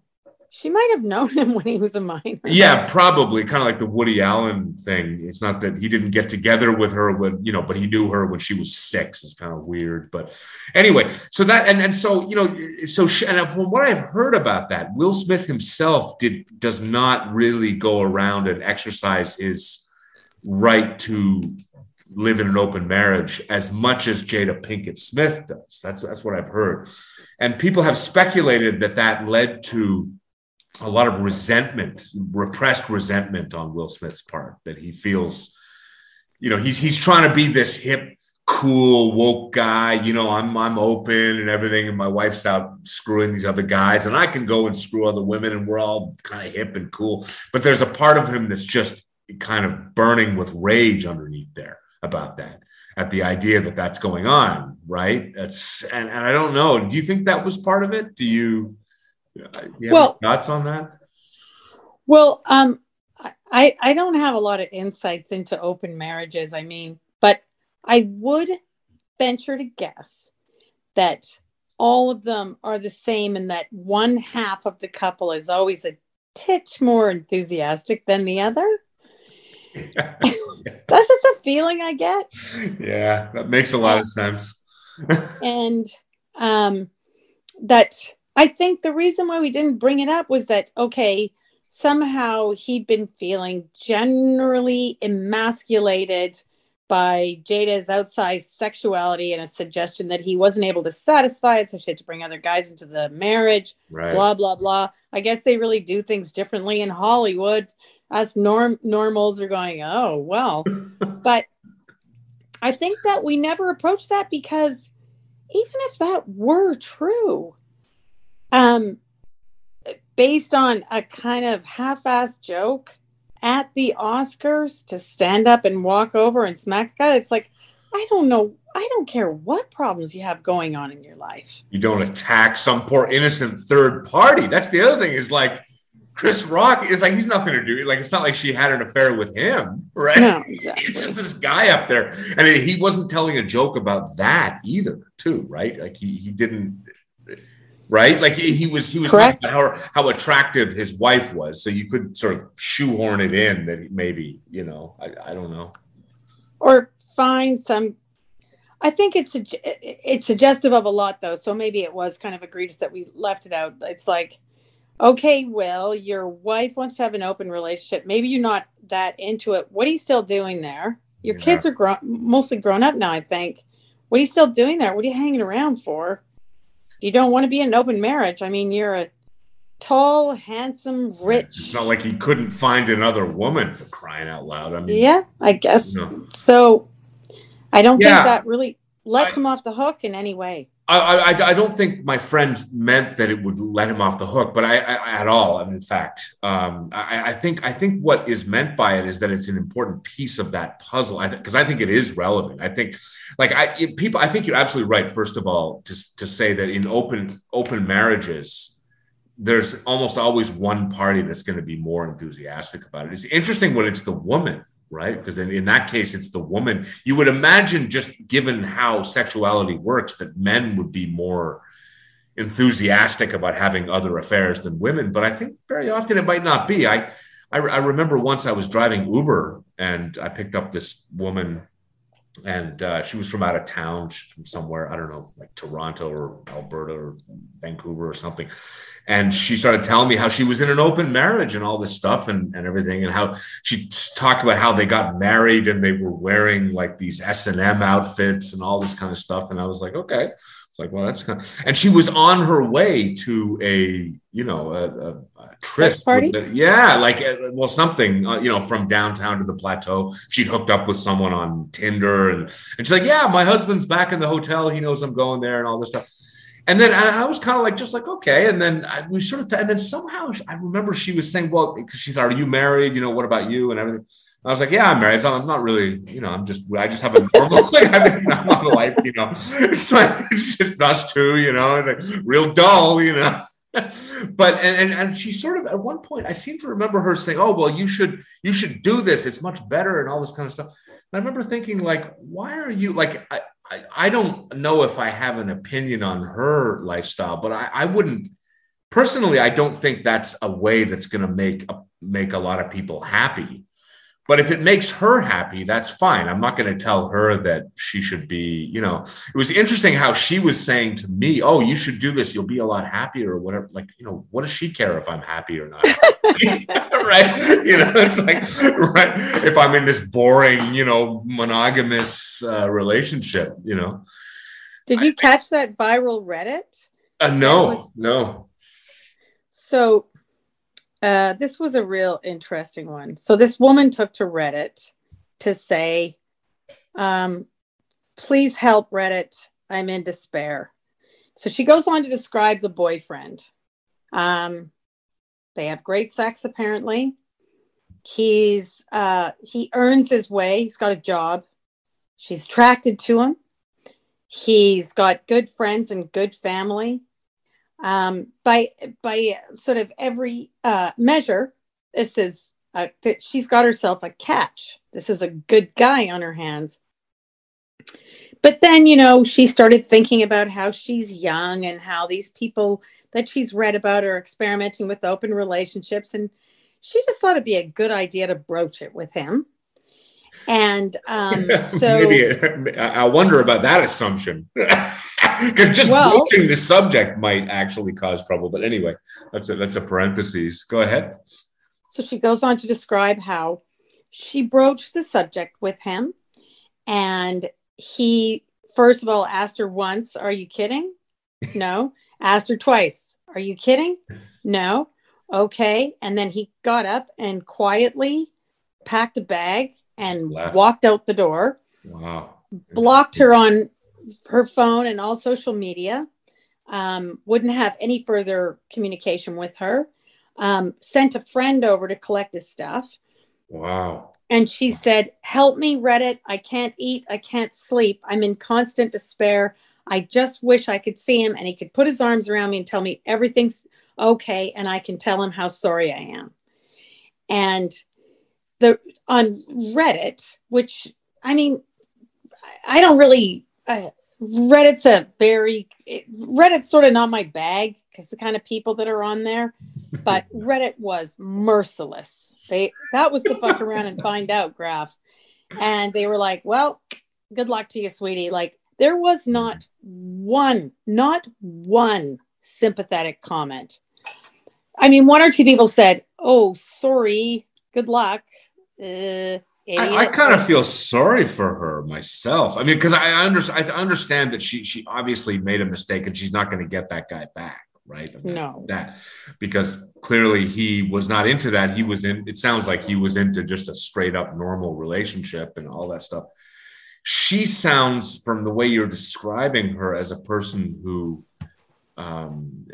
She might have known him when he was a minor. Yeah, probably kind of like the Woody Allen thing. It's not that he didn't get together with her when, you know, but he knew her when she was six. It's kind of weird. But anyway, so that, and, and so, you know, so, she, and from what I've heard about that, Will Smith himself did, does not really go around and exercise his right to live in an open marriage as much as Jada Pinkett Smith does. That's, that's what I've heard. And people have speculated that that led to a lot of resentment, repressed resentment on Will Smith's part that he feels, you know, he's he's trying to be this hip, cool, woke guy. You know, I'm I'm open and everything, and my wife's out screwing these other guys, and I can go and screw other women, and we're all kind of hip and cool. But there's a part of him that's just kind of burning with rage underneath there about that at the idea that that's going on right that's and, and i don't know do you think that was part of it do you well, thoughts on that? Well, um, I I don't have a lot of insights into open marriages. I mean, but I would venture to guess that all of them are the same, and that one half of the couple is always a titch more enthusiastic than the other. That's just a feeling I get. Yeah, that makes a lot of sense. and um, that I think the reason why we didn't bring it up was that, okay, somehow he'd been feeling generally emasculated by Jada's outsized sexuality and a suggestion that he wasn't able to satisfy it. So she had to bring other guys into the marriage, right. blah, blah, blah. I guess they really do things differently in Hollywood. Us norm normals are going, oh, well. but I think that we never approached that because even if that were true, um, based on a kind of half-assed joke at the Oscars to stand up and walk over and smack the guy. It's like, I don't know. I don't care what problems you have going on in your life. You don't attack some poor innocent third party. That's the other thing is like Chris Rock is like he's nothing to do. Like it's not like she had an affair with him, right? No, exactly. It's just this guy up there, and he wasn't telling a joke about that either, too, right? Like he he didn't right? Like he, he was he was Correct. how how attractive his wife was, so you could sort of shoehorn it in that maybe you know I, I don't know, or find some. I think it's it's suggestive of a lot though, so maybe it was kind of egregious that we left it out. It's like, okay, well, your wife wants to have an open relationship. Maybe you're not that into it. What are you still doing there? Your yeah. kids are grown, mostly grown up now. I think. What are you still doing there? What are you hanging around for? You don't want to be in an open marriage. I mean, you're a tall, handsome, rich. It's not like he couldn't find another woman for crying out loud. I mean, yeah, I guess you know. so. I don't yeah. think that really lets I, him off the hook in any way. I, I, I, don't think my friend meant that it would let him off the hook, but I, I at all. I mean, in fact, um, I, I, think I think what is meant by it is that it's an important piece of that puzzle. Because I, think it is relevant. I think, like I people, I think you're absolutely right. First of all, to to say that in open open marriages, there's almost always one party that's going to be more enthusiastic about it. It's interesting when it's the woman, right? Because then in that case, it's the woman. You would imagine, just given how sexuality works, that men would be more enthusiastic about having other affairs than women. But I think very often it might not be. I, I, I remember once I was driving Uber and I picked up this woman and uh, she was from out of town, She's from somewhere I don't know, like Toronto or Alberta or Vancouver or something. And she started telling me how she was in an open marriage and all this stuff and, and everything, and how she talked about how they got married and they were wearing like these S and M outfits and all this kind of stuff. And I was like, okay, like, well, that's kind of, and she was on her way to a, you know, a, a, a tryst party. The, yeah, like, uh, well, something, uh, you know, from downtown to the plateau. She'd hooked up with someone on Tinder, and and she's like, yeah, my husband's back in the hotel. He knows I'm going there, and all this stuff. And then I, I was kind of like, just like, okay. And then I, we sort of, and then somehow I remember she was saying, well, because she's, are you married? You know, what about you and everything? I was like, yeah, I'm married. So I'm not really, you know, I'm just, I just have a normal, like, I'm not a wife, you know, it's like, it's just us two, you know, like real dull, you know. but and, and and she sort of at one point I seem to remember her saying, "Oh well, you should you should do this. It's much better," and all this kind of stuff. And I remember thinking, like, why are you like? I, I, I don't know if I have an opinion on her lifestyle, but I, I wouldn't personally. I don't think that's a way that's going to make a, make a lot of people happy. But if it makes her happy, that's fine. I'm not going to tell her that she should be, you know, it was interesting how she was saying to me, Oh, you should do this. You'll be a lot happier or whatever. Like, you know, what does she care if I'm happy or not? right. You know, it's like, right. If I'm in this boring, you know, monogamous uh, relationship, you know. Did you catch that viral Reddit? Uh, no, was- no. So uh, this was a real interesting one. So this woman took to Reddit to say, um, "Please help Reddit. I'm in despair." So she goes on to describe the boyfriend. Um, they have great sex apparently. He's uh, he earns his way. He's got a job. She's attracted to him. He's got good friends and good family um, by by sort of every uh, measure, this is a, she's got herself a catch. This is a good guy on her hands. But then, you know, she started thinking about how she's young and how these people that she's read about are experimenting with open relationships. And she just thought it'd be a good idea to broach it with him. And um, so Maybe, I wonder about that assumption. Because just Well- broaching the subject might actually cause trouble. But anyway, that's a that's a parenthesis. Go ahead. So she goes on to describe how she broached the subject with him. And he, first of all, asked her once, Are you kidding? No. asked her twice, Are you kidding? No. Okay. And then he got up and quietly packed a bag and Left. walked out the door, Wow. blocked her on her phone and all social media, um, wouldn't have any further communication with her, um, sent a friend over to collect his stuff. Wow. And she said, Help me, Reddit. I can't eat. I can't sleep. I'm in constant despair. I just wish I could see him and he could put his arms around me and tell me everything's okay and I can tell him how sorry I am. And the on Reddit, which I mean, I don't really, uh, Reddit's a very, it, Reddit's sort of not my bag because the kind of people that are on there, but Reddit was merciless. They that was the fuck around and find out graph, and they were like, "Well, good luck to you, sweetie." Like there was not one, not one sympathetic comment. I mean, one or two people said, "Oh, sorry, good luck." Uh, I, I kind of feel sorry for her myself. I mean, because I, under, I understand that she she obviously made a mistake and she's not going to get that guy back, right? I mean, No. that because clearly he was not into that. He was in. It sounds like he was into just a straight up normal relationship and all that stuff. She sounds, from the way you're describing her, as a person who um,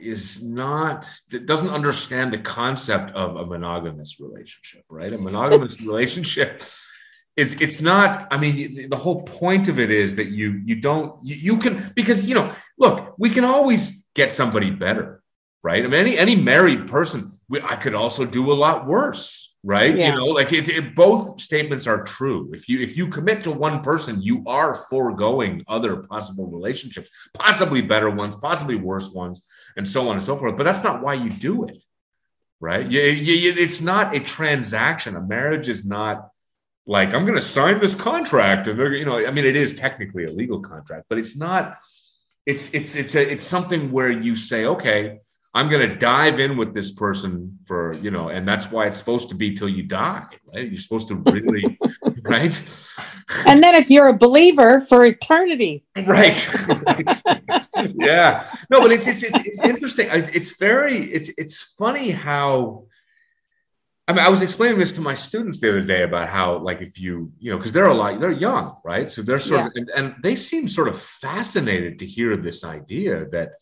is not doesn't understand the concept of a monogamous relationship right a monogamous relationship is it's not i mean the whole point of it is that you you don't you, you can because you know look we can always get somebody better right? I mean, any any married person, we, I could also do a lot worse, right? Yeah. You know, like it, it, both statements are true. If you if you commit to one person, you are foregoing other possible relationships, possibly better ones, possibly worse ones, and so on and so forth. But that's not why you do it, right? You, you, it's not a transaction. A marriage is not like I'm going to sign this contract, and they're you know, I mean, it is technically a legal contract, but it's not. It's it's it's a it's something where you say, okay I'm going to dive in with this person for, you know, and that's why it's supposed to be till you die, right? You're supposed to really, right? And then if you're a believer for eternity. Right. right. yeah. No, but it's, it's, it's, it's interesting. It's very, it's, it's funny how, I mean, I was explaining this to my students the other day about how, like, if you, you know, because they're a lot, they're young, right? So they're sort yeah. of, and, and they seem sort of fascinated to hear this idea that,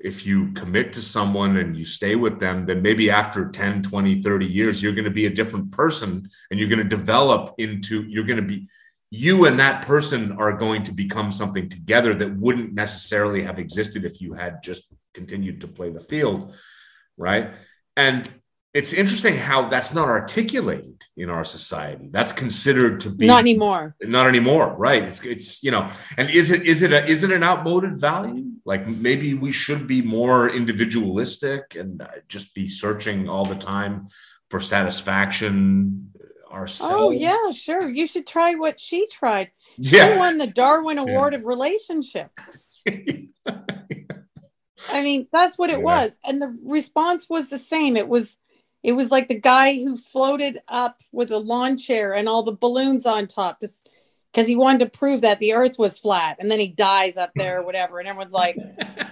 if you commit to someone and you stay with them then maybe after 10 20 30 years you're going to be a different person and you're going to develop into you're going to be you and that person are going to become something together that wouldn't necessarily have existed if you had just continued to play the field right? And it's interesting how that's not articulated in our society. That's considered to be not anymore. Not anymore, right? It's it's you know, and is it is it a, is it an outmoded value? Like maybe we should be more individualistic and uh, just be searching all the time for satisfaction ourselves. Oh yeah, sure. You should try what she tried. Yeah. She won the Darwin Award yeah. of relationships. I mean, that's what it yeah. was. And the response was the same. It was it was like the guy who floated up with a lawn chair and all the balloons on top just because he wanted to prove that the earth was flat and then he dies up there or whatever and everyone's like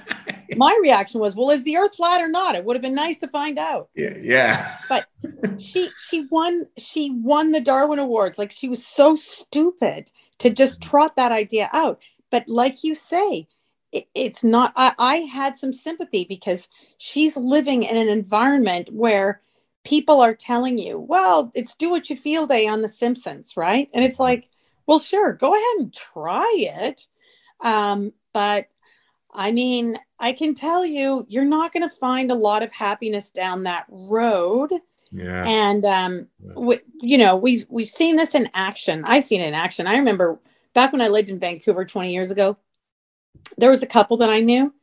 my reaction was well is the earth flat or not? It would have been nice to find out. Yeah yeah. But she she won she won the darwin awards. Like she was so stupid to just trot that idea out. But like you say it, it's not I, I had some sympathy because she's living in an environment where people are telling you, well, it's do what you feel day on The Simpsons, right? And it's like, well, sure, go ahead and try it. Um, but I mean, I can tell you, you're not going to find a lot of happiness down that road. Yeah. And um, we, you know, we've we've seen this in action. I've seen it in action. I remember back when I lived in Vancouver 20 years ago, there was a couple that I knew,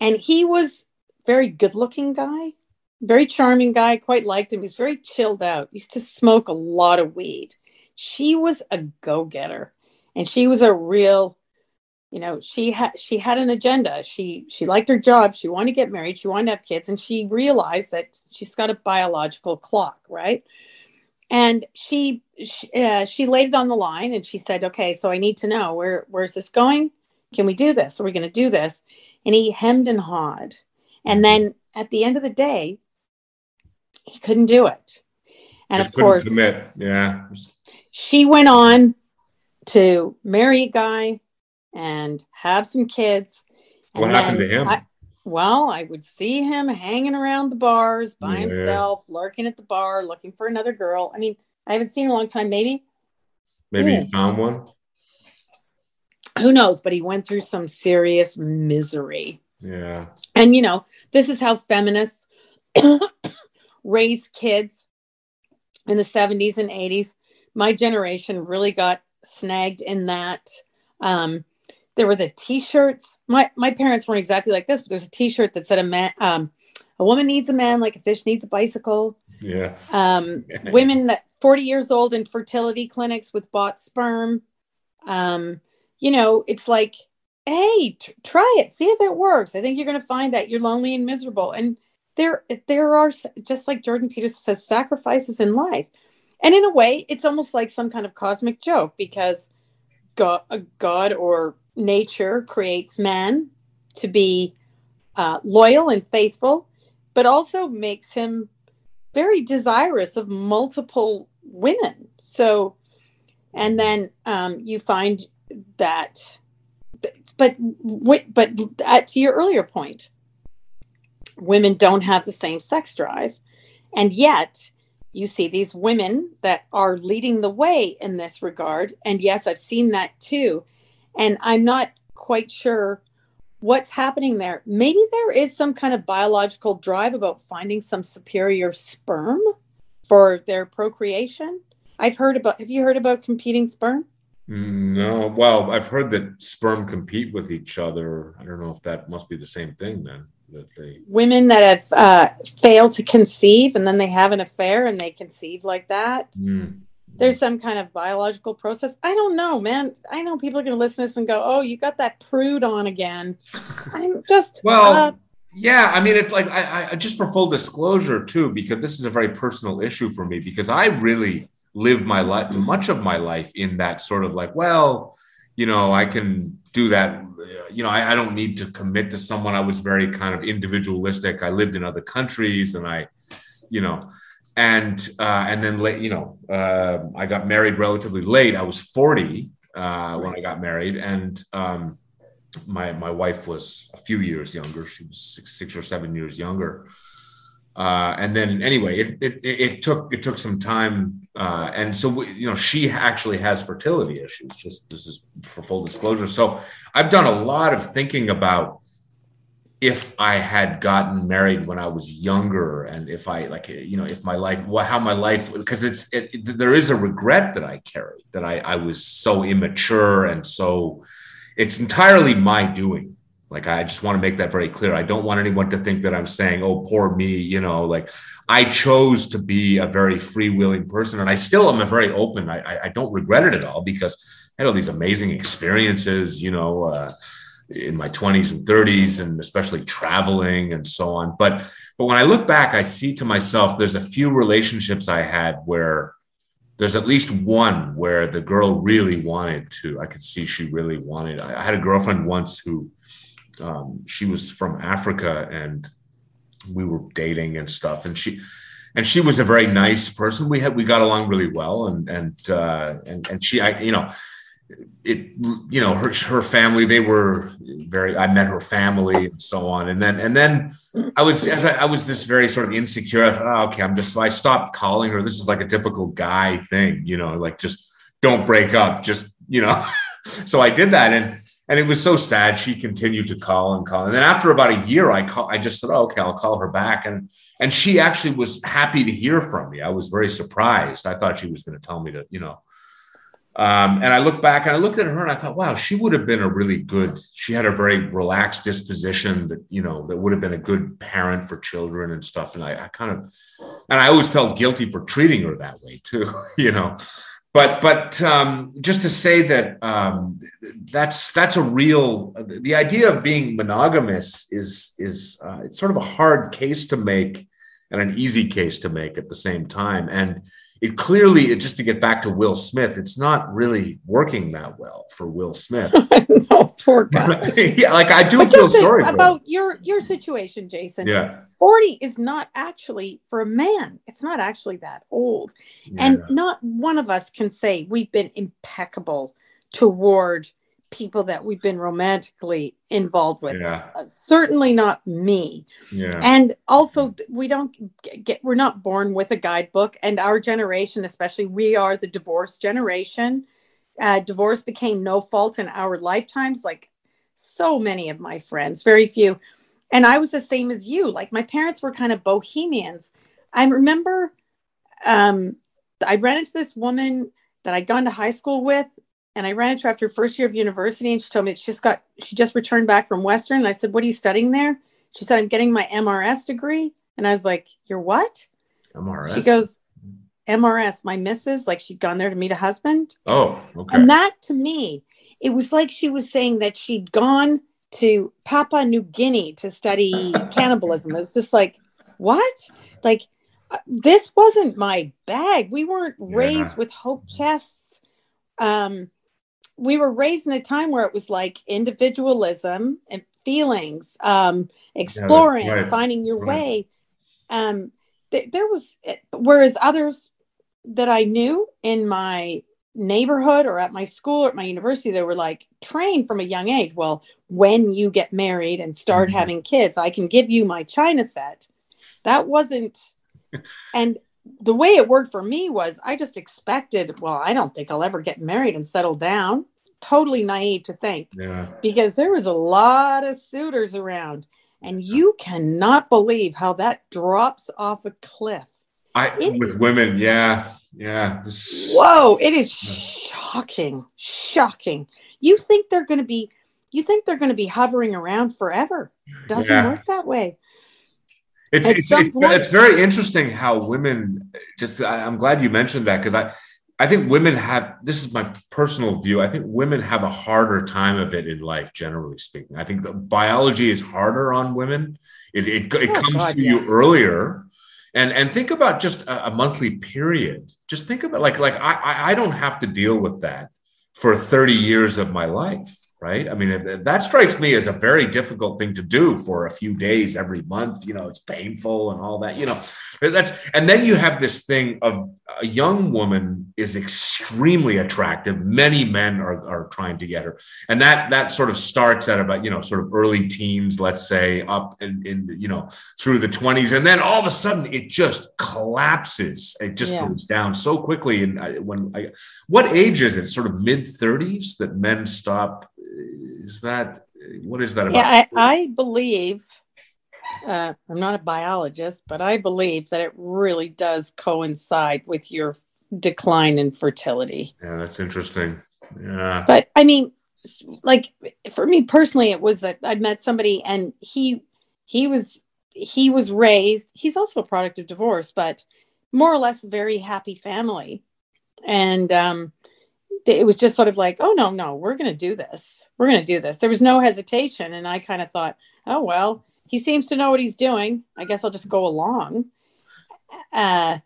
and he was very good looking guy, very charming guy, quite liked him. He's very chilled out. Used to smoke a lot of weed. She was a go-getter and she was a real you know she had she had an agenda. She she liked her job. She wanted to get married. She wanted to have kids. And she realized that she's got a biological clock right? And she she, uh, she laid it on the line and she said okay so i need to know where where's this going? Can we do this? Are we going to do this? And he hemmed and hawed. And then at the end of the day he couldn't do it. And Just of course, commit. yeah, she went on to marry a guy and have some kids. what happened to him? I, well, I would see him hanging around the bars by yeah. himself, lurking at the bar, looking for another girl. I mean, I haven't seen him a long time. Maybe, maybe he hmm. found one. Who knows? But he went through some serious misery. Yeah. And you know, this is how feminists raised kids in the 70s and 80s. My generation really got snagged in that. Um, there were the t-shirts. My my parents weren't exactly like this, but there's a t-shirt that said a man um, a woman needs a man like a fish needs a bicycle. Yeah. Um, women that 40 years old in fertility clinics with bought sperm. Um, you know, it's like, hey, t- try it, see if it works. I think you're going to find that you're lonely and miserable. And there there are just like jordan peterson says sacrifices in life and in a way it's almost like some kind of cosmic joke because god, god or nature creates man to be uh, loyal and faithful but also makes him very desirous of multiple women so and then um, you find that but but at, to your earlier point women don't have the same sex drive. And yet, you see these women that are leading the way in this regard. And yes, I've seen that too. And I'm not quite sure what's happening there. Maybe there is some kind of biological drive about finding some superior sperm for their procreation. I've heard about, have you heard about competing sperm? No. Well, I've heard that sperm compete with each other. I don't know if that must be the same thing then. That they Women that have uh, failed to conceive and then they have an affair and they conceive like that. Mm. There's some kind of biological process. I don't know, man. I know people are going to listen to this and go, "Oh, you got that prude on again." I'm just Well, uh, Yeah, I mean, it's like I, I just for full disclosure too, because this is a very personal issue for me. Because I really live my life, much of my life, in that sort of like, well, you know, I can do that. You know, I, I don't need to commit to someone. I was very kind of individualistic. I lived in other countries, and I, you know, and uh, and then late, you know, uh, I got married relatively late. I was forty uh, when I got married, and um, my my wife was a few years younger. She was six, six or seven years younger. Uh, and then anyway, it, it it took it took some time, uh, and so you know she actually has fertility issues. Just this is for full disclosure. So I've done a lot of thinking about if I had gotten married when I was younger, and if I like you know if my life how my life because it's it, it, there is a regret that I carry that I I was so immature and so it's entirely my doing. Like I just want to make that very clear. I don't want anyone to think that I'm saying, "Oh, poor me," you know. Like I chose to be a very freewheeling person, and I still am a very open. I, I, don't regret it at all because I had all these amazing experiences, you know, uh, in my 20s and 30s, and especially traveling and so on. But but when I look back, I see to myself there's a few relationships I had where there's at least one where the girl really wanted to. I could see she really wanted. I, I had a girlfriend once who um, she was from Africa and we were dating and stuff. And she and she was a very nice person. We had we got along really well and and uh, and and she I you know it you know her her family they were very I met her family and so on and then and then I was as I, I was this very sort of insecure I thought oh, okay I'm just so I stopped calling her this is like a typical guy thing you know like just don't break up just you know so I did that and and it was so sad. She continued to call and call, and then after about a year, I call. I just said, oh, "Okay, I'll call her back," and and she actually was happy to hear from me. I was very surprised. I thought she was going to tell me to, you know. Um, and I look back and I looked at her and I thought, wow, she would have been a really good. She had a very relaxed disposition that you know that would have been a good parent for children and stuff. And I, I kind of, and I always felt guilty for treating her that way too, you know but but um, just to say that um, that's that's a real the idea of being monogamous is is uh, it's sort of a hard case to make and an easy case to make at the same time. And it clearly just to get back to will smith it's not really working that well for will smith no, poor guy. yeah like i do But feel sorry for about your your situation, Jason. yeah 40 is not actually for a man. It's not actually that old. And not one of us can say we've been impeccable toward people that we've been romantically involved with. yeah Uh, certainly not me. yeah And also, we don't get, we're not born with a guidebook. And our generation, especially, we are the divorce generation. Uh, divorce became no fault in our lifetimes, like so many of my friends, very few. And I was the same as you. Like, my parents were kind of bohemians. I remember um, I ran into this woman that I'd gone to high school with. And I ran into her after first year of university, and she told me she just got she just returned back from Western. And I said, "What are you studying there?" She said, I'm getting my MRS degree. And I was like, You're what? right She goes, MRS, my missus, like she'd gone there to meet a husband. oh okay And that to me, it was like she was saying that she'd gone to Papua New Guinea to study cannibalism. It was just like, what? Like, uh, this wasn't my bag. We weren't Yeah. raised with hope chests. Um, we were raised in a time where it was like individualism and feelings, um, exploring, right, finding your right. way. Um, th- there was, whereas others that I knew in my neighborhood or at my school or at my university, they were like trained from a young age. Well, when you get married and start Mhm. having kids, I can give you my china set. That wasn't, and the way it worked for me was I just expected, well, I don't think I'll ever get married and settle down. Totally naive to think Yeah. because there was a lot of suitors around, and you cannot believe how that drops off a cliff. I It with is- women, yeah, yeah. This, Whoa, it is shocking, shocking. You think they're going to be, you think they're going to be hovering around forever? Doesn't Yeah. work that way. It's it's, it's, it's very interesting how women just I, I'm glad you mentioned that because I I think women have this is my personal view. I think women have a harder time of it in life, generally speaking. I think the biology is harder on women. It it, it Oh, comes God, to you earlier. And and think about just a, a monthly period. Just think about like like I I- I don't have to deal with that for 30 years of my life, right? I mean, that strikes me as a very difficult thing to do for a few days every month. You know, it's painful and all that. You know, that's and then you have this thing of a young woman is extremely attractive. Many men are, are trying to get her, and that that sort of starts at about you know sort of early teens, let's say, up in, in you know through the 20s and then all of a sudden it just collapses it just Yeah. goes down so quickly and I, when I, what age is it sort of mid 30s that men stop is that what is that about Yeah, I, I believe, uh, I'm not a biologist, but I believe that it really does coincide with your decline in fertility. yeah that's interesting yeah But I mean, like for me personally, it was that I met somebody and he he was he was raised. He's also a product of divorce, but more or less very happy family. And um, it was just sort of like, oh no, no, we're going to do this. We're going to do this. There was no hesitation, and I kind of thought, oh well, he seems to know what he's doing. I guess I'll just go along. Uh,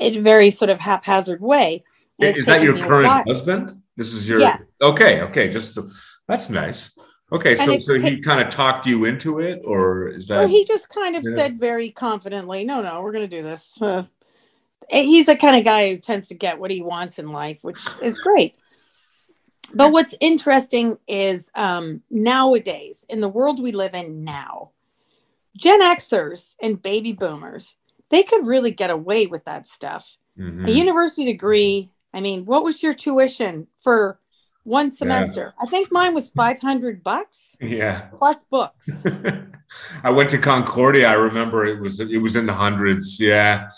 in a very sort of haphazard way. And is that your taken me a current while. husband this is your Yes. okay okay just so, that's nice okay so so he kind of talked you into it or is that Well, he just kind of Yeah. said very confidently, "No, no, we're going to do this." Uh, he's the kind of guy who tends to get what he wants in life, which is great. But what's interesting is um, nowadays, in the world we live in now, Gen Xers and baby boomers, they could really get away with that stuff. Mhm. A university degree, I mean, what was your tuition for one semester? I think mine was 500 bucks yeah plus books. I went to Concordia. I remember it was it was in the hundreds, yeah,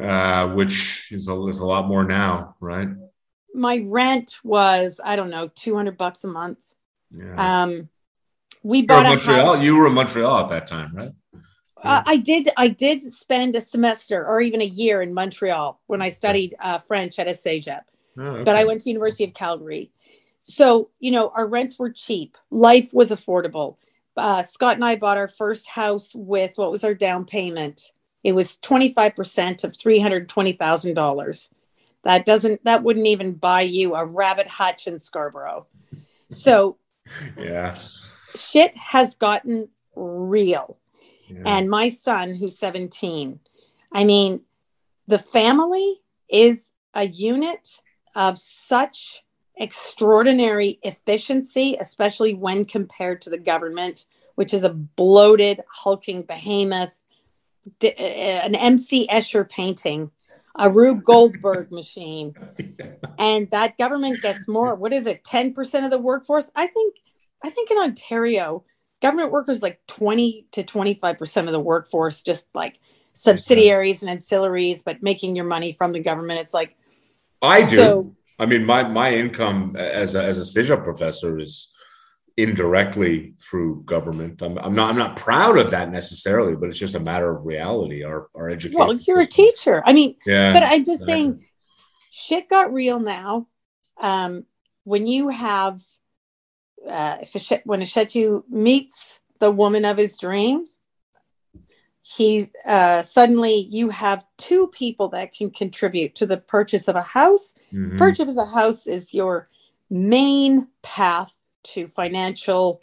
uh, which is a, is a lot more now, right? my rent was I don't know 200 bucks a month. Yeah. Um, we you were in bought a Montreal. house. You were in Montreal at that time, right? Uh, I did I did spend a semester or even a year in Montreal when I studied uh, French at a Oh, but I went to University of Calgary. So you know our rents were cheap, life was affordable. Uh, Scott and I bought our first house with what was our down payment? It was 25% of $320,000. That doesn't that wouldn't even buy you a rabbit hutch in Scarborough. So Yeah. shit has gotten real. yeah. And my son, who's 17, I mean, the family is a unit of such extraordinary efficiency, especially when compared to the government, which is a bloated, hulking behemoth, Uh, uh, an MC Escher painting, a Rube Goldberg machine. And that government gets more, what is it, 10% of the workforce? I think, I think in Ontario, government workers like 20 to 25% of the workforce, just like subsidiaries and ancillaries, but making your money from the government. It's like, I do. so I mean, my my income as a, as a CEGEP professor is indirectly through government. I'm, I'm not I'm not proud of that necessarily, but it's just a matter of reality. Our our education. well, you're a teacher. I mean, Yeah. but I'm just exactly. saying, shit got real now. Um, when you have, uh, if a Shet- when a Shetu meets the woman of his dreams, he's uh, suddenly you have two people that can contribute to the purchase of a house. Mhm. Purchase of a house is your main path to financial.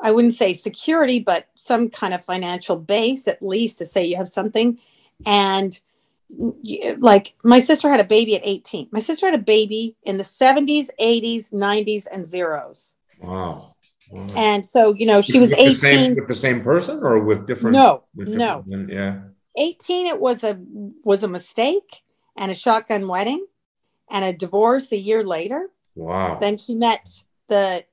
I wouldn't say security, but some kind of financial base, at least to say you have something. And y- like my sister had a baby at 18. My sister had a baby in the 70s, 80s, 90s, and zeros. Wow. Wow. And so, you know, she was With the same 18. with the same person or with different. No, with no. Yeah. 18 it was a was a mistake and a shotgun wedding and a divorce a year later Wow. Then she met the,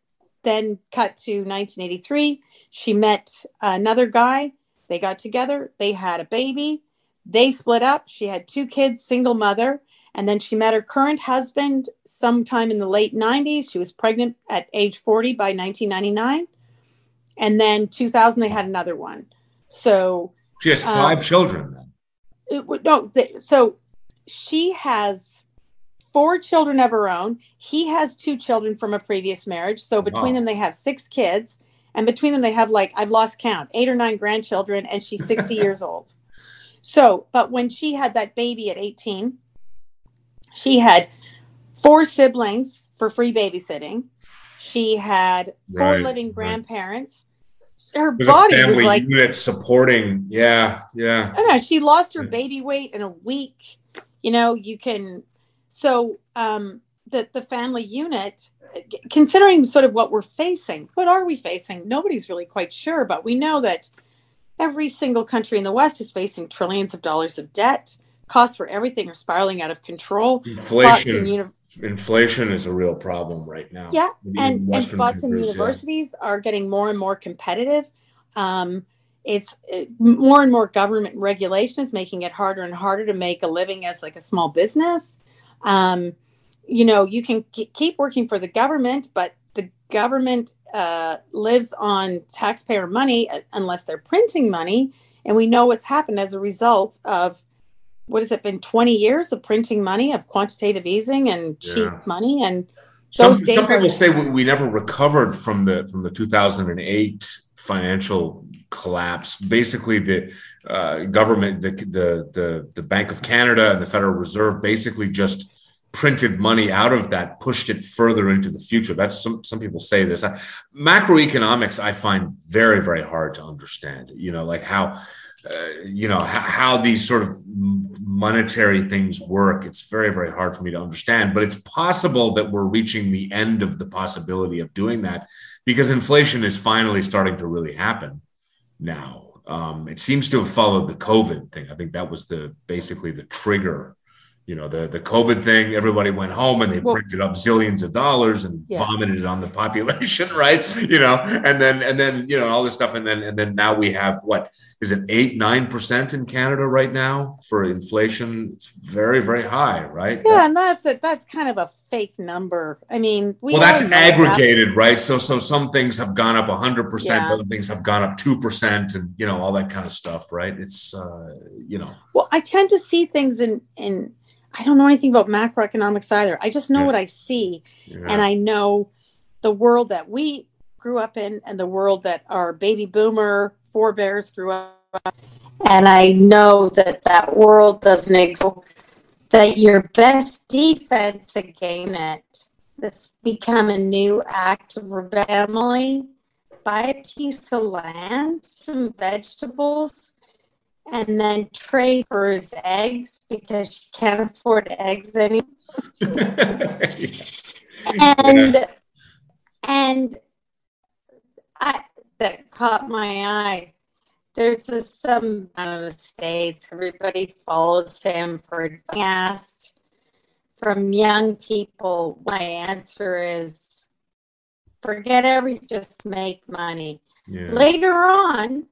then cut to 1983. She met another guy. They got together. They had a baby. They split up. She had two kids, single mother. And then she met her current husband sometime in the late 90s. She was pregnant at age 40 by 1999. And then 2000, they had another one. So she has five um, children then. It, no, so she has four children of her own. He has two children from a previous marriage. So between wow. them, they have six kids. And between them, they have like, I've lost count, eight or nine grandchildren. And she's 60 years old. So, but when she had that baby at 18, she had four siblings for free babysitting. She had four right, living grandparents. Right. Her There's body was like unit supporting. Yeah, yeah. I know, she lost her baby weight in a week. You know, you can. So um, the the family unit, considering sort of what we're facing, what are we facing? Nobody's really quite sure, but we know that every single country in the West is facing trillions of dollars of debt costs for everything are spiraling out of control. Inflation. Uni- inflation is a real problem right now. Yeah, and, and spots in universities yeah. are getting more and more competitive. Um, it's it, more and more government regulation is making it harder and harder to make a living as like a small business. Um, you know, you can keep working for the government, but the government uh, lives on taxpayer money uh, unless they're printing money. And we know what's happened as a result of what has it been 20 years of printing money of quantitative easing and cheap yeah. money and some, some people say we never recovered from the from the 2008 financial collapse basically the uh, government the, the the the bank of canada and the federal reserve basically just printed money out of that pushed it further into the future. That's some some people say this. Macroeconomics i find very very hard to understand you know like how uh, you know how these sort of monetary things work. It's very very hard for me to understand but it's possible that we're reaching the end of the possibility of doing that because inflation is finally starting to really happen now um, it seems to have followed the covid thing. I think that was the basically the trigger you know the the COVID thing. Everybody went home and they well, printed up zillions of dollars and yeah. vomited on the population, right? You know, and then and then you know all this stuff, and then and then now we have what is it eight nine percent in Canada right now for inflation? It's very very high, right? Yeah, that, and that's it. That's kind of a fake number. I mean, we well, that's aggregated, right? So so some things have gone up hundred yeah. percent, other things have gone up two percent, and you know all that kind of stuff, right? It's uh, you know. Well, I tend to see things in in I don't know anything about macroeconomics either. I just know yeah. what I see. Yeah. And I know the world that we grew up in and the world that our baby boomer forebears grew up In. and I know that that world doesn't exist. That your best defense against it this become a new act of family. Buy a piece of land, some vegetables, and then trade for his eggs because she can't afford eggs anymore. and yeah. and I that caught my eye. There's a, some of the states. Everybody follows him for asked from young people. My answer is forget everything, just make money. Yeah. Later on,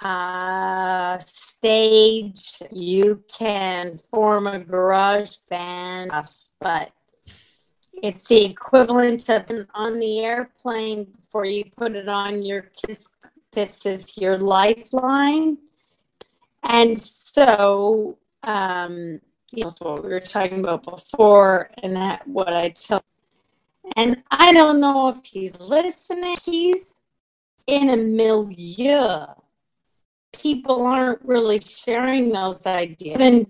uh, stage. You can form a garage band, but it's the equivalent of on the airplane before you put it on your kiss. This is your lifeline. And so, um, you know, what we were talking about before, and that what I tell. And I don't know if he's listening. He's in a milieu people aren't really sharing those ideas. In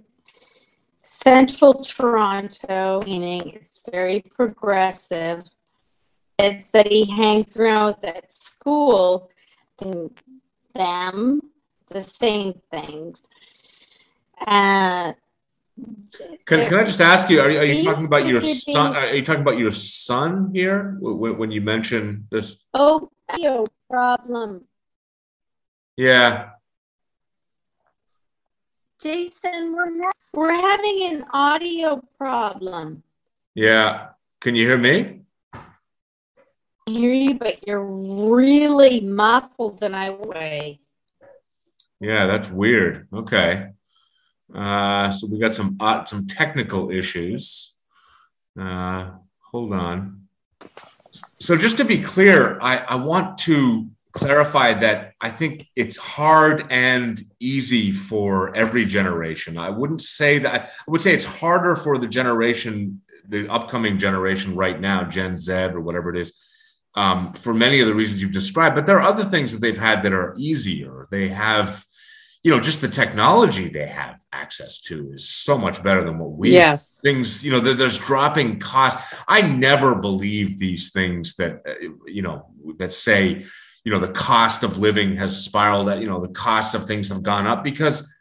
central Toronto, meaning it's very progressive, it's that he hangs around with at school and them the same things. Uh, can, can I just ask you? Are you, are you talking about your son? Are you talking about your son here when, when you mention this? Oh, no problem. Yeah, Jason, we're we're having an audio problem. Yeah. Can you hear me? I hear you, but you're really muffled in I way. Yeah, that's weird. Okay. Uh, so we got some uh, some technical issues. Uh, hold on. So just to be clear, I, I want to clarify that I think it's hard and easy for every generation. I wouldn't say that. I would say it's harder for the generation, the upcoming generation right now, Gen Z or whatever it is, um, for many of the reasons you've described. But there are other things that they've had that are easier. They have you know, just the technology they have access to is so much better than what we yes things, you know, there's dropping costs. I never believe these things that, uh, you know, that say, you know, the cost of living has spiraled, that, you know, the costs of things have gone up because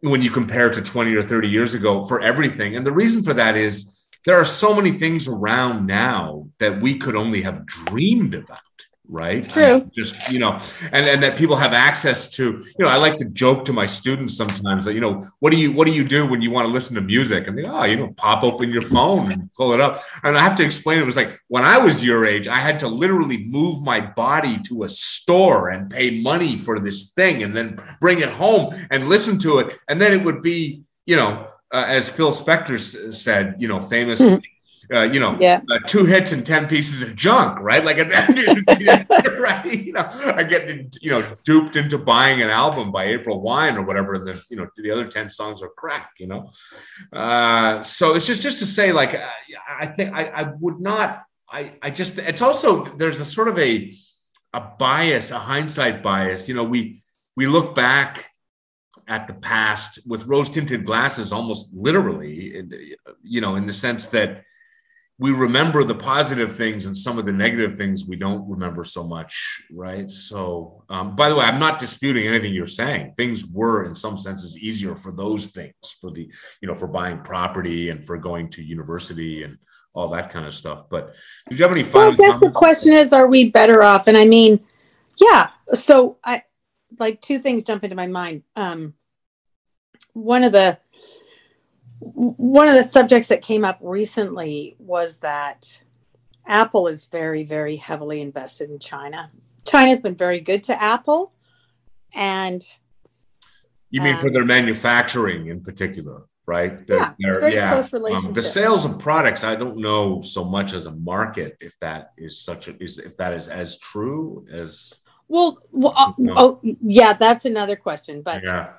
when you compare to 20 or 30 years ago for everything. And the reason for that is there are so many things around now that we could only have dreamed about right? True. just you know and and that people have access to you know i like to joke to my students sometimes that you know what do you what do you do when you want to listen to music? And they oh you know pop open your phone and pull it up. And i have to explain it was like when i was your age i had to literally move my body to a store and pay money for this thing and then bring it home and listen to it. And then it would be you know uh, as Phil Spector said, you know, famously, mm-hmm uh, you know, yeah. uh, two hits and 10 pieces of junk, right? Like, right? You know, I get, you know, duped into buying an album by April Wine or whatever. And then, you know, the other 10 songs are crack, you know? Uh, so it's just, just to say, like, uh, I think I, I would not, I, I just, it's also, there's a sort of a, a bias, a hindsight bias. You know, we, we look back at the past with rose tinted glasses almost literally you know in the sense that we remember the positive things and some of the negative things we don't remember so much right? So um, by the way i'm not disputing anything you're saying. Things were in some senses easier for those things for the you know for buying property and for going to university and all that kind of stuff. But did you have any final well, i guess the question is are we better off? And i mean yeah. So i like two things jump into my mind. Um one of the one of the subjects that came up recently was that Apple is very, very heavily invested in China. China's been very good to Apple. And you mean um, for their manufacturing in particular, right? They're, yeah, very yeah. close relationship. Um, the sales of products, I don't know so much as a market if that is such a is if that is as true as. Well, well uh, oh yeah, that's another question, but yeah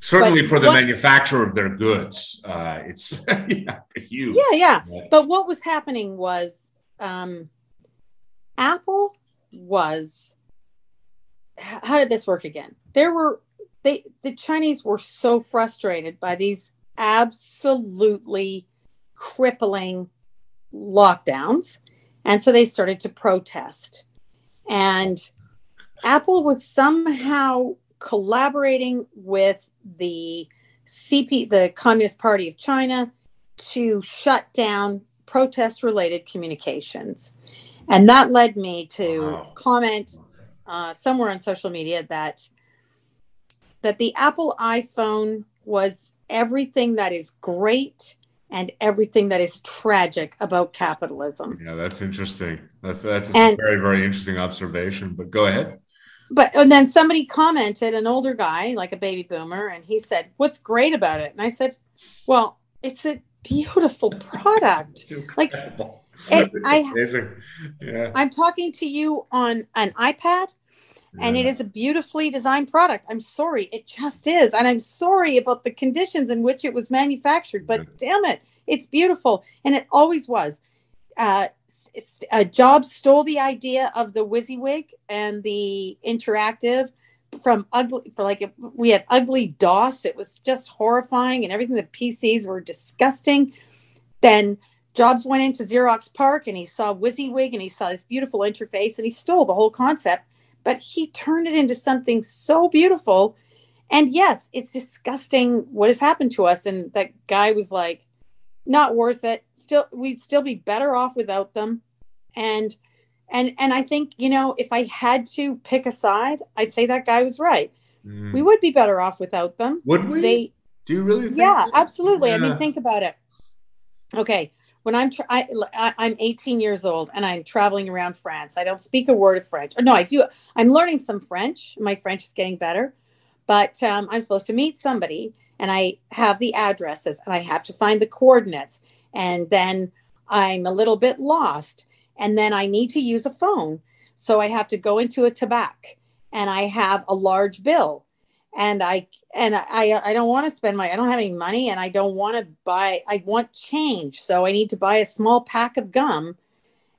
certainly but for the what, manufacturer of their goods uh, it's yeah, huge. Yeah, yeah. Yeah but what was happening was um, apple was how did this work again? There were they the chinese were so frustrated by these absolutely crippling lockdowns and so they started to protest. And apple was somehow collaborating with the CP, the Communist Party of China, to shut down protest related communications. And that led me to wow. comment uh, somewhere on social media that that the Apple iPhone was everything that is great and everything that is tragic about capitalism. Yeah, that's interesting. That's that's a very very interesting observation. But go ahead but and then somebody commented, an older guy, like a baby boomer, and he said, "What's great about it?" And I said, "Well, it's a beautiful product. like it, I, yeah. I'm talking to you on an iPad." and it is a beautifully designed product. I'm sorry, it just is. And I'm sorry about the conditions in which it was manufactured, but yeah. damn it, it's beautiful. And it always was. Uh, uh, Jobs stole the idea of the WYSIWYG and the interactive from ugly for like we had ugly DOS. It was just horrifying, and everything. The PCs were disgusting. Then Jobs went into Xerox PARC and he saw WYSIWYG and he saw this beautiful interface and he stole the whole concept, but he turned it into something so beautiful. And yes, it's disgusting what has happened to us. And that guy was like, not worth it. Still, we'd still be better off without them. And and and I think you know if I had to pick a side, I'd say that guy was right. Mm. We would be better off without them. Would we? They, Do you really? yeah, that? absolutely. Yeah. I mean, think about it. Okay, when I'm tra- I, am 18 years old and I'm traveling around France. I don't speak a word of French. Or no, I do. I'm learning some French. My French is getting better, but um, I'm supposed to meet somebody, and I have the addresses, and I have to find the coordinates, and then I'm a little bit lost, and then I need to use a phone, so I have to go into a tabac, and I have a large bill, and I and I I don't want to spend my I don't have any money and I don't want to buy I want change. So I need to buy a small pack of gum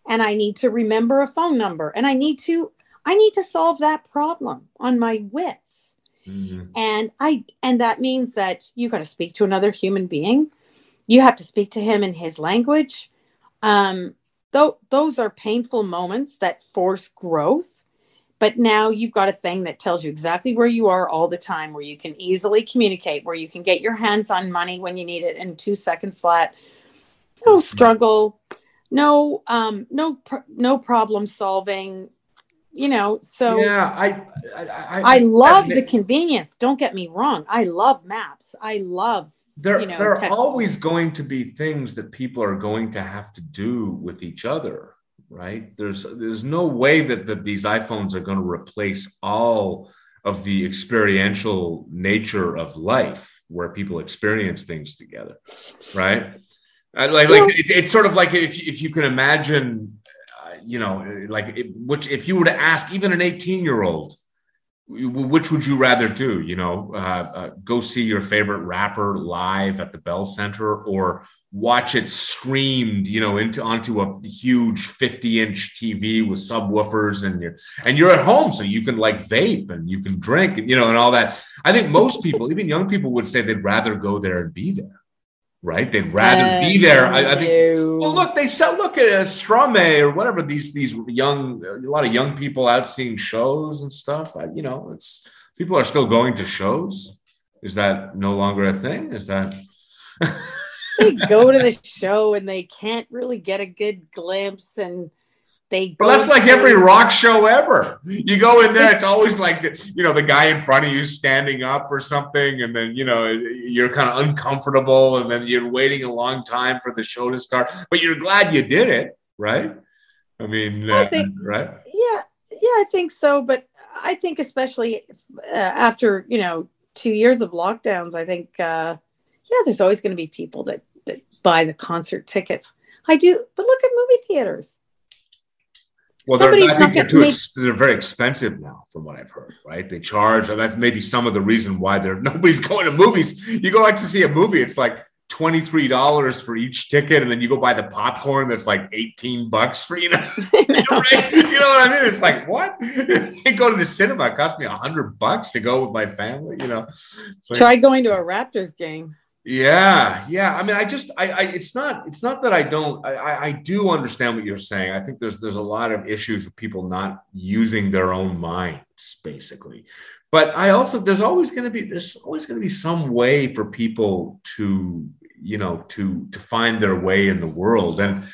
and I need to remember a phone number and I need to I need to solve that problem on my wits. Mm-hmm. And I and that means that you got to speak to another human being. You have to speak to him in his language. Um, though those are painful moments that force growth but now you've got a thing that tells you exactly where you are all the time, where you can easily communicate, where you can get your hands on money when you need it in two seconds flat. No mm-hmm. struggle, no um, no pr- no problem solving. You know, so yeah, I I, I, I love the convenience. Don't get me wrong. I love maps. I love there, you know, there are always going to be things that people are going to have to do with each other right? There's there's no way that, that these iPhones are going to replace all of the experiential nature of life where people experience things together, right? Like, like it, it's sort of like if, if you can imagine, you know, like it, which if you were to ask even an 18 year old, which would you rather do? You know, uh, uh, go see your favorite rapper live at the Bell Center or watch it streamed, you know, into onto a huge 50 inch TV with subwoofers and you're and you're at home so you can like vape and you can drink and you know and all that. I think most people, even young people, would say they'd rather go there and be there. Right? They'd rather uh, be there. I, I, think well look, they sell look at uh, Strome or whatever these these young a lot of young people out seeing shows and stuff. I, you know, it's people are still going to shows. Is that no longer a thing? Is that they go to the show and they can't really get a good glimpse and they well, that's like every rock show ever. You go in there, it's always like you know the guy in front of you standing up or something, and then you know you're kind of uncomfortable, and then you're waiting a long time for the show to start, but you're glad you did it, right? I mean, I uh, think, right? Yeah, yeah, I think so. But I think especially uh, after you know two years of lockdowns, I think uh, yeah, there's always going to be people that, that buy the concert tickets. I do, but look at movie theaters. Well, they're, I think they're, too, they're very expensive now, from what I've heard. Right? They charge, and that's maybe some of the reason why there nobody's going to movies. You go out to see a movie, it's like twenty three dollars for each ticket, and then you go buy the popcorn that's like eighteen bucks for you know. you, know right? you know what I mean? It's like what? you go to the cinema, it cost me a hundred bucks to go with my family. You know, like, try going to a Raptors game. Yeah, yeah. I mean, I just, I, I, it's not, it's not that I don't, I, I do understand what you're saying. I think there's, there's a lot of issues with people not using their own minds, basically. But I also, there's always going to be, there's always going to be some way for people to, you know, to, to find their way in the world. And,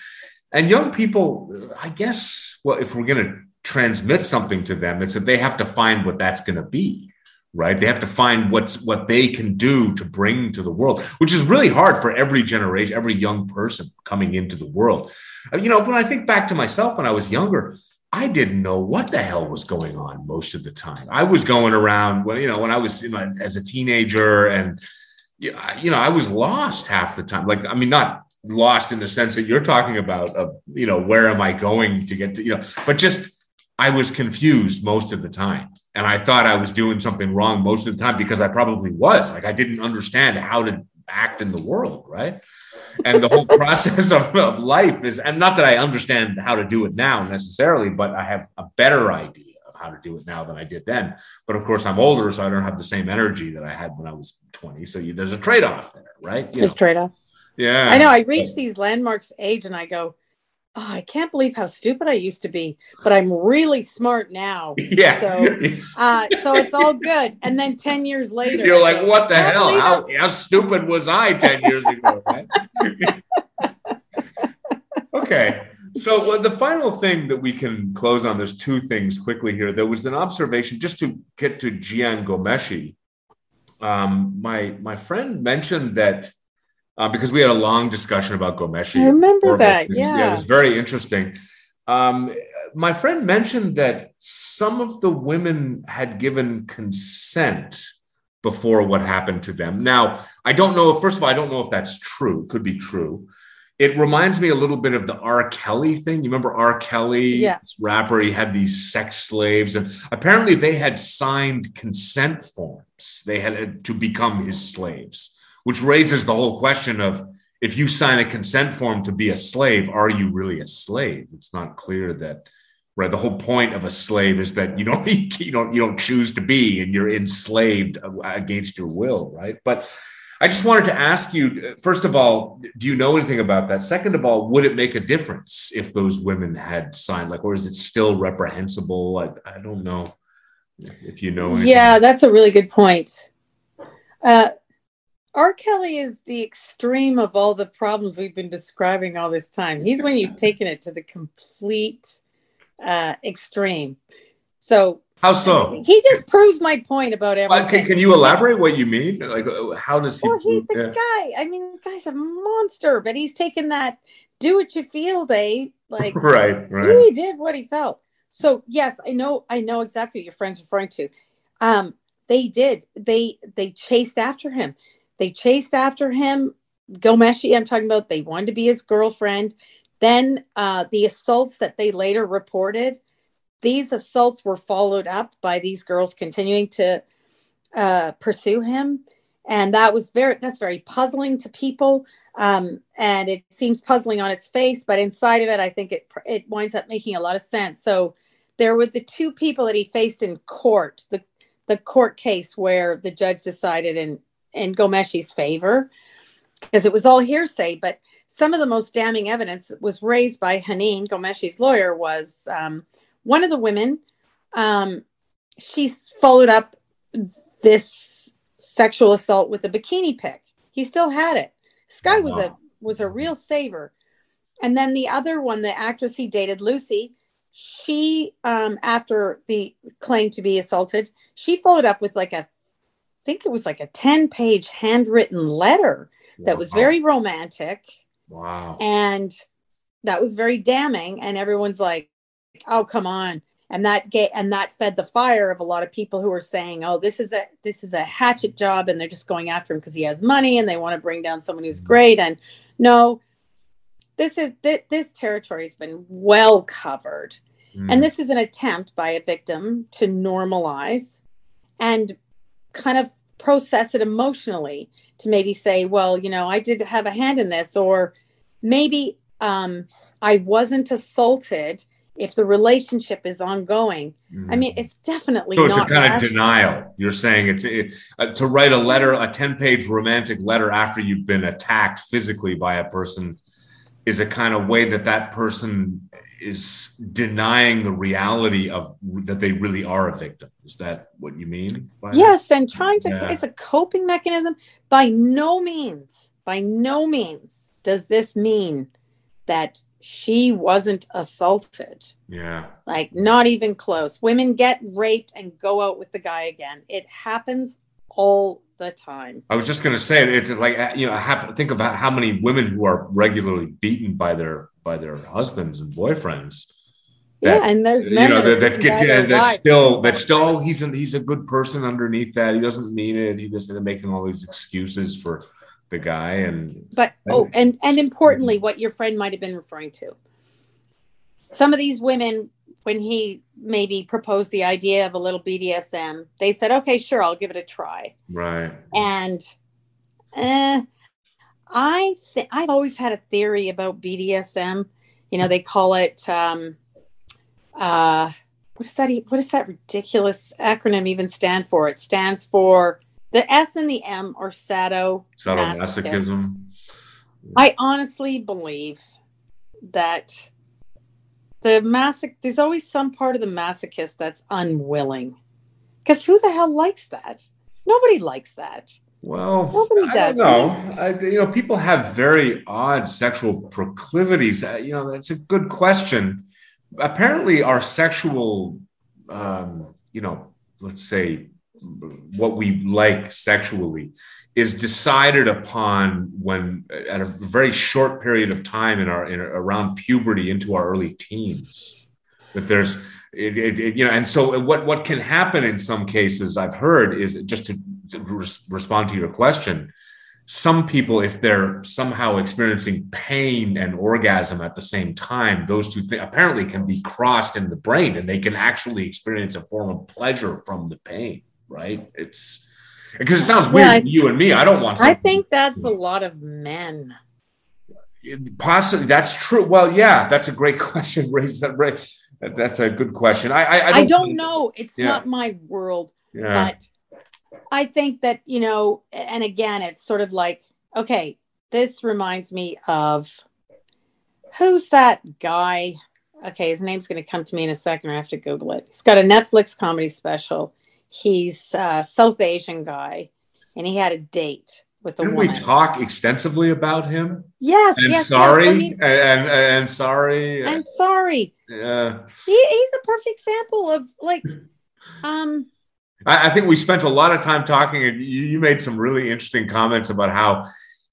and young people, I guess, well, if we're going to transmit something to them, it's that they have to find what that's going to be right? They have to find what's what they can do to bring to the world which is really hard for every generation every young person coming into the world. Uh, you know when i think back to myself when i was younger i didn't know what the hell was going on most of the time. I was going around when you know when i was my, as a teenager and uh, you know i was lost half the time. Like i mean not lost in the sense that you're talking about of you know where am i going to get to you know but just I was confused most of the time. And I thought I was doing something wrong most of the time because I probably was. Like I didn't understand how to act in the world, right? And the whole process of, of life is, and not that I understand how to do it now necessarily, but I have a better idea of how to do it now than I did then. But of course, I'm older, so I don't have the same energy that I had when I was 20. So you, there's a trade off there, right? You trade off. Yeah. I know. I reach these landmarks age and I go, oh, I can't believe how stupid I used to be, but I'm really smart now. Yeah. So, uh, so it's all good. And then 10 years later, you're like, what the hell? How, how, stupid was I 10 years ago? Right? okay. So well, the final thing that we can close on, there's two things quickly here. There was an observation just to get to Jian Ghomeshi. Um, my, my friend mentioned that uh, because we had a long discussion about Ghomeshi. I remember that. Yeah. yeah, it was very interesting. Um, my friend mentioned that some of the women had given consent before what happened to them. Now, I don't know. First of all, I don't know if that's true. Could be true. It reminds me a little bit of the R. Kelly thing. You remember R. Kelly, yeah. rapper? He had these sex slaves, and apparently they had signed consent forms. They had to become his slaves, which raises the whole question of if you sign a consent form to be a slave, are you really a slave? It's not clear that. Right, the whole point of a slave is that you don't you don't you don't choose to be, and you're enslaved against your will, right? But I just wanted to ask you, first of all, do you know anything about that? Second of all, would it make a difference if those women had signed, like, or is it still reprehensible? I, I don't know if, if you know. Anything. Yeah, that's a really good point. Uh, R. Kelly is the extreme of all the problems we've been describing all this time. He's when you've taken it to the complete uh, extreme. So how so? He just proves my point about everything. Can, can you elaborate what you mean? Like, uh, how does he? Well, he's a yeah. guy. I mean, the guy's a monster, but he's taken that "do what you feel" day. Like, right, right. He did what he felt. So yes, I know. I know exactly what your friend's referring to. Um, they did. They they chased after him. They chased after him. Ghomeshi, I'm talking about. They wanted to be his girlfriend. Then uh, the assaults that they later reported these assaults were followed up by these girls continuing to uh, pursue him and that was very that's very puzzling to people um, and it seems puzzling on its face but inside of it i think it it winds up making a lot of sense so there were the two people that he faced in court the the court case where the judge decided in in Ghomeshi's favor because it was all hearsay but some of the most damning evidence was raised by Henein Ghomeshi's lawyer was um, one of the women, um, she followed up this sexual assault with a bikini pic. He still had it. Guy was a was a real saver. And then the other one, the actress he dated, Lucy, she um, after the claim to be assaulted, she followed up with like a, think it was like a ten page handwritten letter wow. that was very romantic. Wow. And that was very damning. And everyone's like, oh come on and that get and that fed the fire of a lot of people who were saying oh this is a this is a hatchet job and they're just going after him because he has money and they want to bring down someone who's mm. great and no this is this, this territory has been well covered mm. and this is an attempt by a victim to normalize and kind of process it emotionally to maybe say well you know i did have a hand in this or maybe um, i wasn't assaulted if the relationship is ongoing. Mm. I mean, mm. it's definitely so it's a kind rational. of denial. You're saying it's it, uh, to write a letter, a 10 page romantic letter after you've been attacked physically by a person is a kind of way that that person is denying the reality of that they really are a victim. Is that what you mean? Yes, and trying to yeah. it's a coping mechanism. By no means, by no means does this mean that she wasn't assaulted. Yeah. Like not even close. Women get raped and go out with the guy again. It happens all the time. I was just going to say it's like uh, you know, have think about how many women who are regularly beaten by their by their husbands and boyfriends. That, yeah, and there's men you know that, that, get, yeah, that still that still oh, he's a, he's a good person underneath that. He doesn't mean it. He doesn't making all these excuses for the guy and but oh and and importantly what your friend might have been referring to some of these women when he maybe proposed the idea of a little bdsm they said okay sure i'll give it a try right and uh, i th- i've always had a theory about bdsm you know they call it um uh what does that what does that ridiculous acronym even stand for it stands for the S and the M are sadomasochism. Sadomasochism. I honestly believe that the masoch there's always some part of the masochist that's unwilling. Because who the hell likes that? Nobody likes that. Well, Nobody does. I don't know. I, you know, people have very odd sexual proclivities. Uh, you know, that's a good question. Apparently, our sexual, um, you know, let's say what we like sexually is decided upon when at a very short period of time in our in, around puberty into our early teens. That there's it, it, it, you know and so what what can happen in some cases i've heard is just to, to res- respond to your question some people if they're somehow experiencing pain and orgasm at the same time those two apparently can be crossed in the brain and they can actually experience a form of pleasure from the pain right it's because it sounds weird yeah, to you and me. I don't want. I think that's a lot of men. Possibly, that's true. Well, yeah, that's a great question. Raise that. Right. That's a good question. I I, I don't, I don't know. It's yeah. not my world, yeah. but I think that you know. And again, it's sort of like okay. This reminds me of who's that guy? Okay, his name's going to come to me in a second. I have to Google it. He's got a Netflix comedy special He's a South Asian guy, and he had a date with a Didn't woman. we talk extensively about him? Yes. And yes, sorry. Yes. I mean, and, and, and sorry. I'm sorry. Yeah. He, he's a perfect example of like, um. I, I think we spent a lot of time talking, and you, you made some really interesting comments about how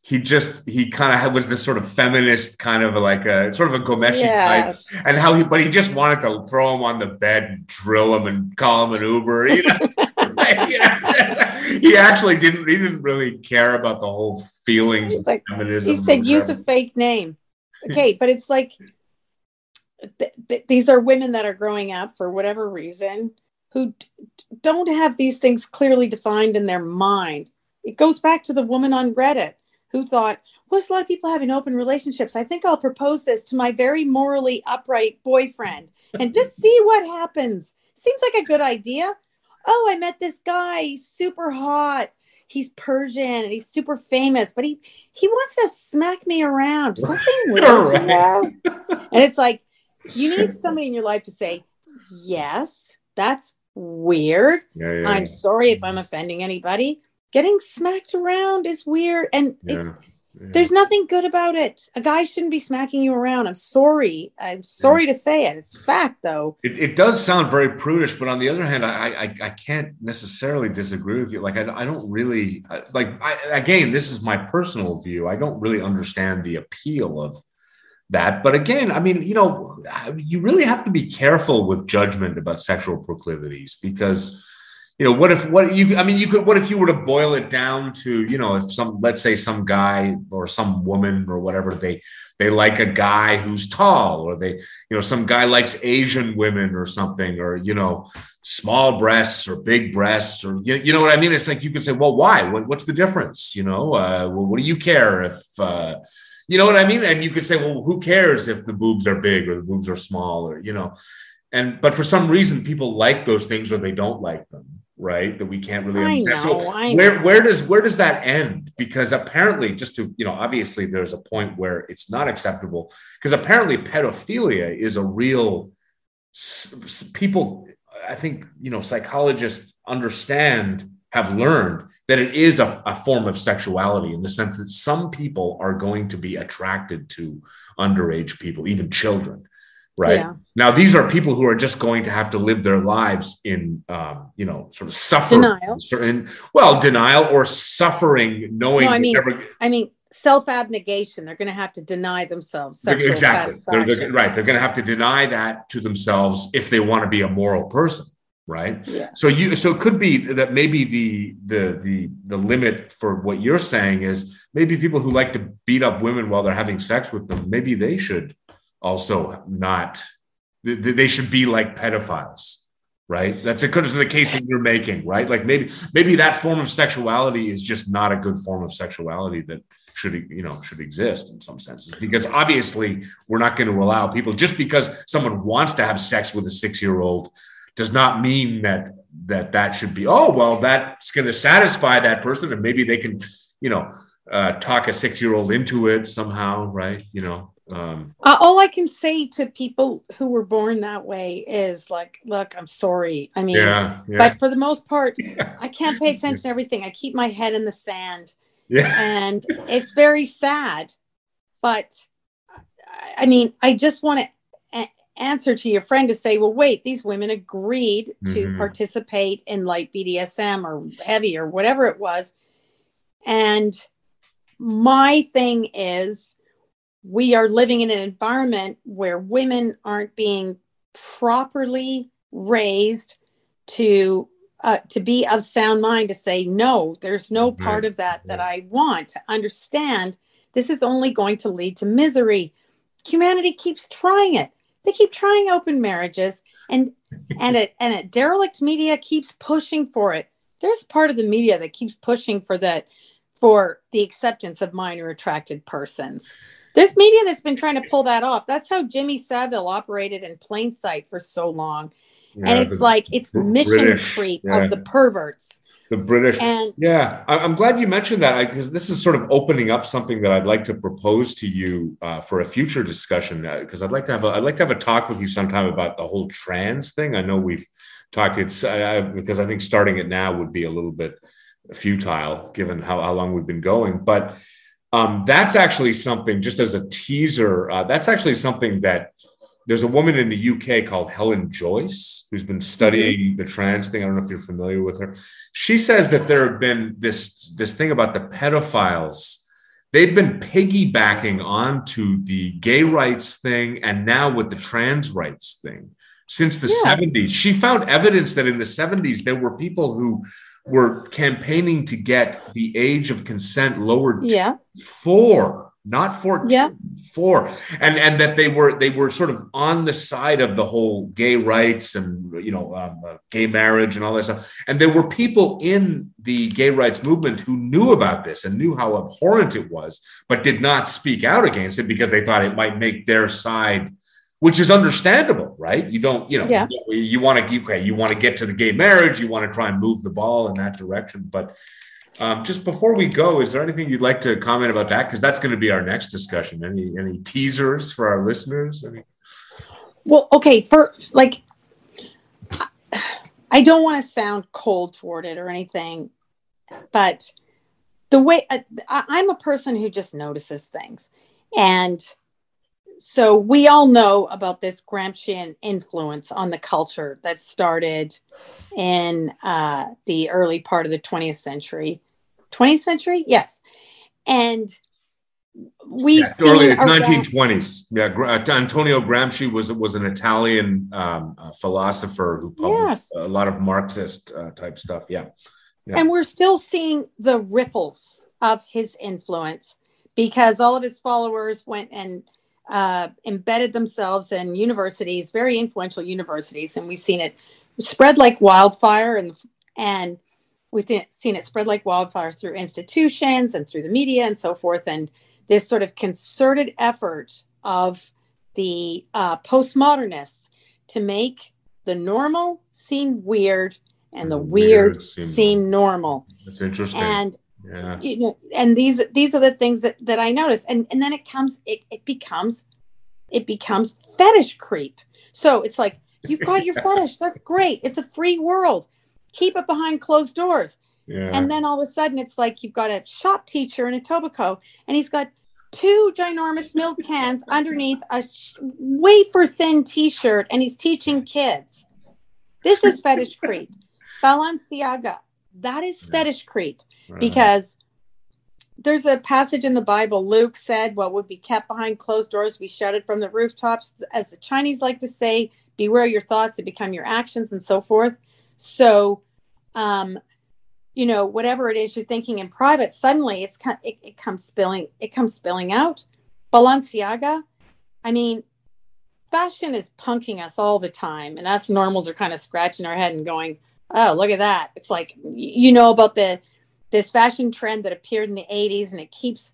he just he kind of was this sort of feminist kind of like a sort of a Ghomeshi yes. type, and how he but he just wanted to throw him on the bed, and drill him, and call him an Uber. You know? he actually didn't. He didn't really care about the whole feelings of like, feminism. He said, "Use a fake name." Okay, but it's like th- th- these are women that are growing up for whatever reason who d- don't have these things clearly defined in their mind. It goes back to the woman on Reddit who thought, well, a lot of people having open relationships. I think I'll propose this to my very morally upright boyfriend and just see what happens. Seems like a good idea. Oh, I met this guy. He's super hot. He's Persian and he's super famous, but he he wants to smack me around. Something weird, right. you know? And it's like you need somebody in your life to say, "Yes, that's weird. Yeah, yeah, I'm sorry if I'm offending anybody, getting smacked around is weird and yeah. it's yeah. there's nothing good about it a guy shouldn't be smacking you around i'm sorry i'm sorry yeah. to say it it's fact though it, it does sound very prudish but on the other hand i i, I can't necessarily disagree with you like i, I don't really uh, like I, again this is my personal view i don't really understand the appeal of that but again i mean you know uh, you really have to be careful with judgment about sexual proclivities because you know, what if what you I mean you could what if you were to boil it down to, you know, if some let's say some guy or some woman or whatever they they like a guy who's tall or they, you know, some guy likes Asian women or something or you know, small breasts or big breasts or you, you know what I mean? It's like you could say, well, why? What, what's the difference? You know, uh, well, what do you care if uh, you know what I mean? And you could say, well, who cares if the boobs are big or the boobs are small or you know, and but for some reason people like those things or they don't like them right? That we can't really understand. Know, so where where does where does that end? Because apparently just to you know obviously there's a point where it's not acceptable because apparently pedophilia is a real people i think you know psychologists understand have learned that it is a, a form of sexuality in the sense that some people are going to be attracted to underage people even children right yeah. now these are people who are just going to have to live their lives in um, you know sort of suffering denial. Certain, well denial or suffering knowing no, i mean whatever, i mean self-abnegation they're going to have to deny themselves exactly they're, they're, right they're going to have to deny that to themselves if they want to be a moral person right yeah. so you so it could be that maybe the the the the limit for what you're saying is maybe people who like to beat up women while they're having sex with them maybe they should also not they should be like pedophiles right? That's of the case that you're making right? Like maybe maybe that form of sexuality is just not a good form of sexuality that should you know should exist in some senses. Because obviously we're not going to allow people just because someone wants to have sex with a six year old does not mean that that that should be oh well that's going to satisfy that person and maybe they can you know uh, talk a six year old into it somehow right? You know um, uh, all I can say to people who were born that way is like, look, I'm sorry. I mean, yeah, yeah. but for the most part, yeah. I can't pay attention to everything. I keep my head in the sand. Yeah. And it's very sad. But I mean, I just want to answer to your friend to say, well, wait, these women agreed to Mhm. participate in light BDSM or heavy or whatever it was. And my thing is, we are living in an environment where women aren't being properly raised to uh, to be of sound mind to say no there's no part of that that i want. To understand this is only going to lead to misery. Humanity keeps trying it. They keep trying open marriages and and it and it derelict media keeps pushing for it. There's part of the media that keeps pushing for that for the acceptance of minor attracted persons there's media that's been trying to pull that off that's how jimmy savile operated in plain sight for so long and it's the- like it's mission British, creep yeah. of the perverts the British. and Yeah, I- I'm glad you mentioned that because this is sort of opening up something that I'd like to propose to you uh, for a future discussion. Because I'd like to have a I'd like to have a talk with you sometime about the whole trans thing. I know we've talked. It's uh, because I think starting it now would be a little bit futile given how, how long we've been going. But um, that's actually something. Just as a teaser, uh, that's actually something that there's a woman in the UK called Helen Joyce who's been studying the trans thing. I don't know if you're familiar with her. She says that there have been this this thing about the pedophiles. They've been piggybacking onto the gay rights thing and now with the trans rights thing since the Yeah. 70s. She found evidence that in the 70s there were people who were campaigning to get the age of consent lowered to yeah. four not 14 Yeah. four. And and that they were they were sort of on the side of the whole gay rights and you know um, uh, gay marriage and all that stuff. And there were people in the gay rights movement who knew about this and knew how abhorrent it was but did not speak out against it because they thought it might make their side which is understandable right you don't you know Yeah. you, want to okay you want to get to the gay marriage you want to try and move the ball in that direction but um, just before we go, is there anything you'd like to comment about that? Because that's going to be our next discussion. Any any teasers for our listeners? Any? Well, okay, for like, I don't want to sound cold toward it or anything, but the way I, I'm a person who just notices things. And so we all know about this Gramscian influence on the culture that started in uh, the early part of the 20th century. 20th century? Yes. And we've Yeah, seen early around- 1920s. Yeah, uh, Antonio Gramsci was was an Italian um, uh, philosopher who published a lot of Marxist uh, type stuff. Yeah, Yeah. And we're still seeing the ripples of his influence because all of his followers went and uh, embedded themselves in universities, very influential universities, and we've seen it spread like wildfire, and and we've seen it- spread like wildfire through institutions and through the media and so forth, and this sort of concerted effort of the uh, postmodernists to make the normal seem weird and the weird, weird seem seem normal. That's interesting. and yeah, you know and these these are the things that that i notice. And and then it comes it, it becomes it becomes fetish creep. So it's like you've got your fetish. That's great. It's a free world. Keep it behind closed doors. Yeah. and then all of a sudden it's like you've got a shop teacher in a Tobaco and he's got two ginormous milk cans underneath a sh- wafer thin t-shirt and he's teaching kids. This is fetish creep. Balenciaga. That is fetish creep Because there's a passage in the Bible. Luke said, What would be kept behind closed doors be shouted from the rooftops. As the Chinese like to say, beware your thoughts, they become your actions, and so forth. So, um, you know, whatever it is you're thinking in private, suddenly it's it, it comes spilling, it comes spilling out. Balenciaga, I mean, fashion is punking us all the time, and us normals are kind of scratching our head and going, "Oh, look at that!" It's like you know about the this fashion trend that appeared in the 80s and it keeps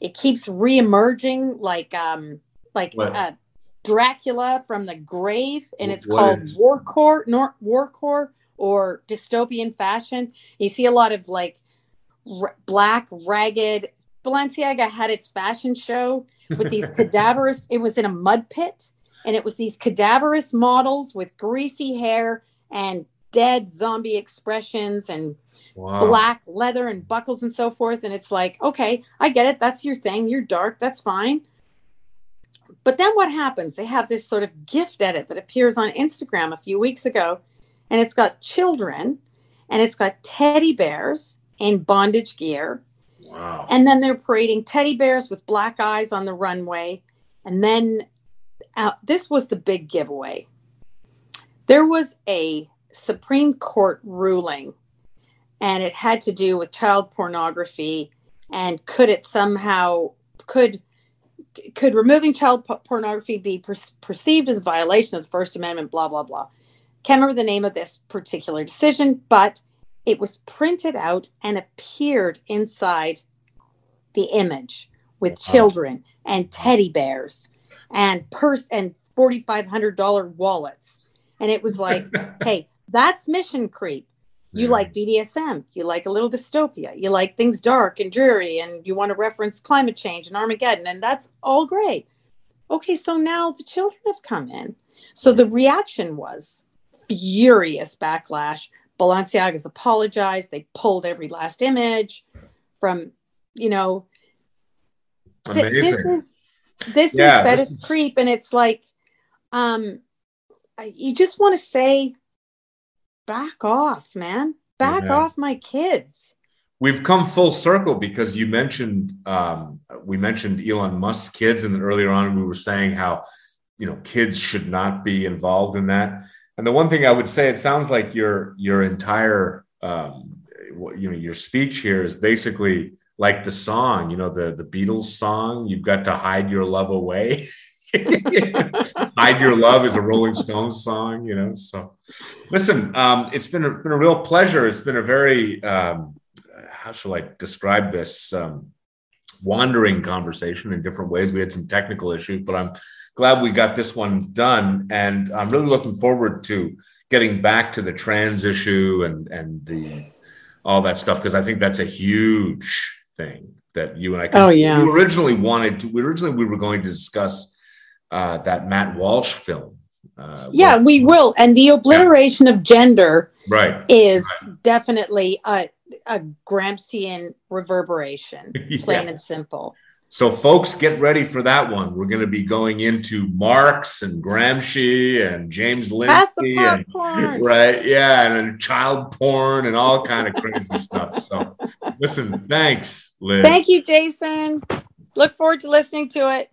it keeps reemerging like um like What? uh, Dracula from the grave and it's called is- warcore nor warcore or dystopian fashion you see a lot of like r- black ragged Balenciaga had its fashion show with these cadaverous it was in a mud pit and it was these cadaverous models with greasy hair and dead zombie expressions and wow. black leather and buckles and so forth. And it's like, okay, I get it. That's your thing. You're dark. That's fine. but then what happens? They have this sort of gift edit that appears on Instagram a few weeks ago, and it's got children and it's got teddy bears in bondage gear. Wow. And then they're parading teddy bears with black eyes on the runway. And then uh, this was the big giveaway. There was a Supreme Court ruling, and it had to do with child pornography. And could it somehow could could removing child pornography be per- perceived as a violation of the First Amendment? Blah blah blah. Can't remember the name of this particular decision, but it was printed out and appeared inside the image with wow. children and teddy bears and purse and $4,500 wallets. And it was like, hey, that's mission creep. You yeah. like BDSM. You like a little dystopia. You like things dark and dreary, and you want to reference climate change and Armageddon, and that's all great. Okay, so now the children have come in. So the reaction was furious backlash. Balenciaga's apologized. They pulled every last image from, you know, th- this is this yeah, is fetish is... creep, and it's like, um, you just want to say, back off, man, back yeah. off my kids. We've come full circle because you mentioned um, we mentioned Elon Musk's kids, and then earlier on we were saying how you know kids should not be involved in that. And the one thing I would say, it sounds like your your entire um, you know your speech here is basically like the song, you know, the the Beatles song. You've got to hide your love away. hide your love is a Rolling Stones song, you know. So, listen, um, it's been a, been a real pleasure. It's been a very um, how shall I describe this? Um, wandering conversation in different ways. We had some technical issues, but I'm glad we got this one done. And I'm really looking forward to getting back to the trans issue and and the all that stuff because I think that's a huge thing that you and I. Oh yeah. We originally wanted to. We originally we were going to discuss uh, that Matt Walsh film. Uh, yeah, we will. And the obliteration yeah. of gender, right, is right. definitely a a Gramscian reverberation, plain yeah. and simple. So, folks, get ready for that one. We're going to be going into Marx and Gramsci and James Lindsay, and, right? Yeah, and child porn and all kind of crazy stuff. So, listen, thanks, Liz. Thank you, Jason. Look forward to listening to it.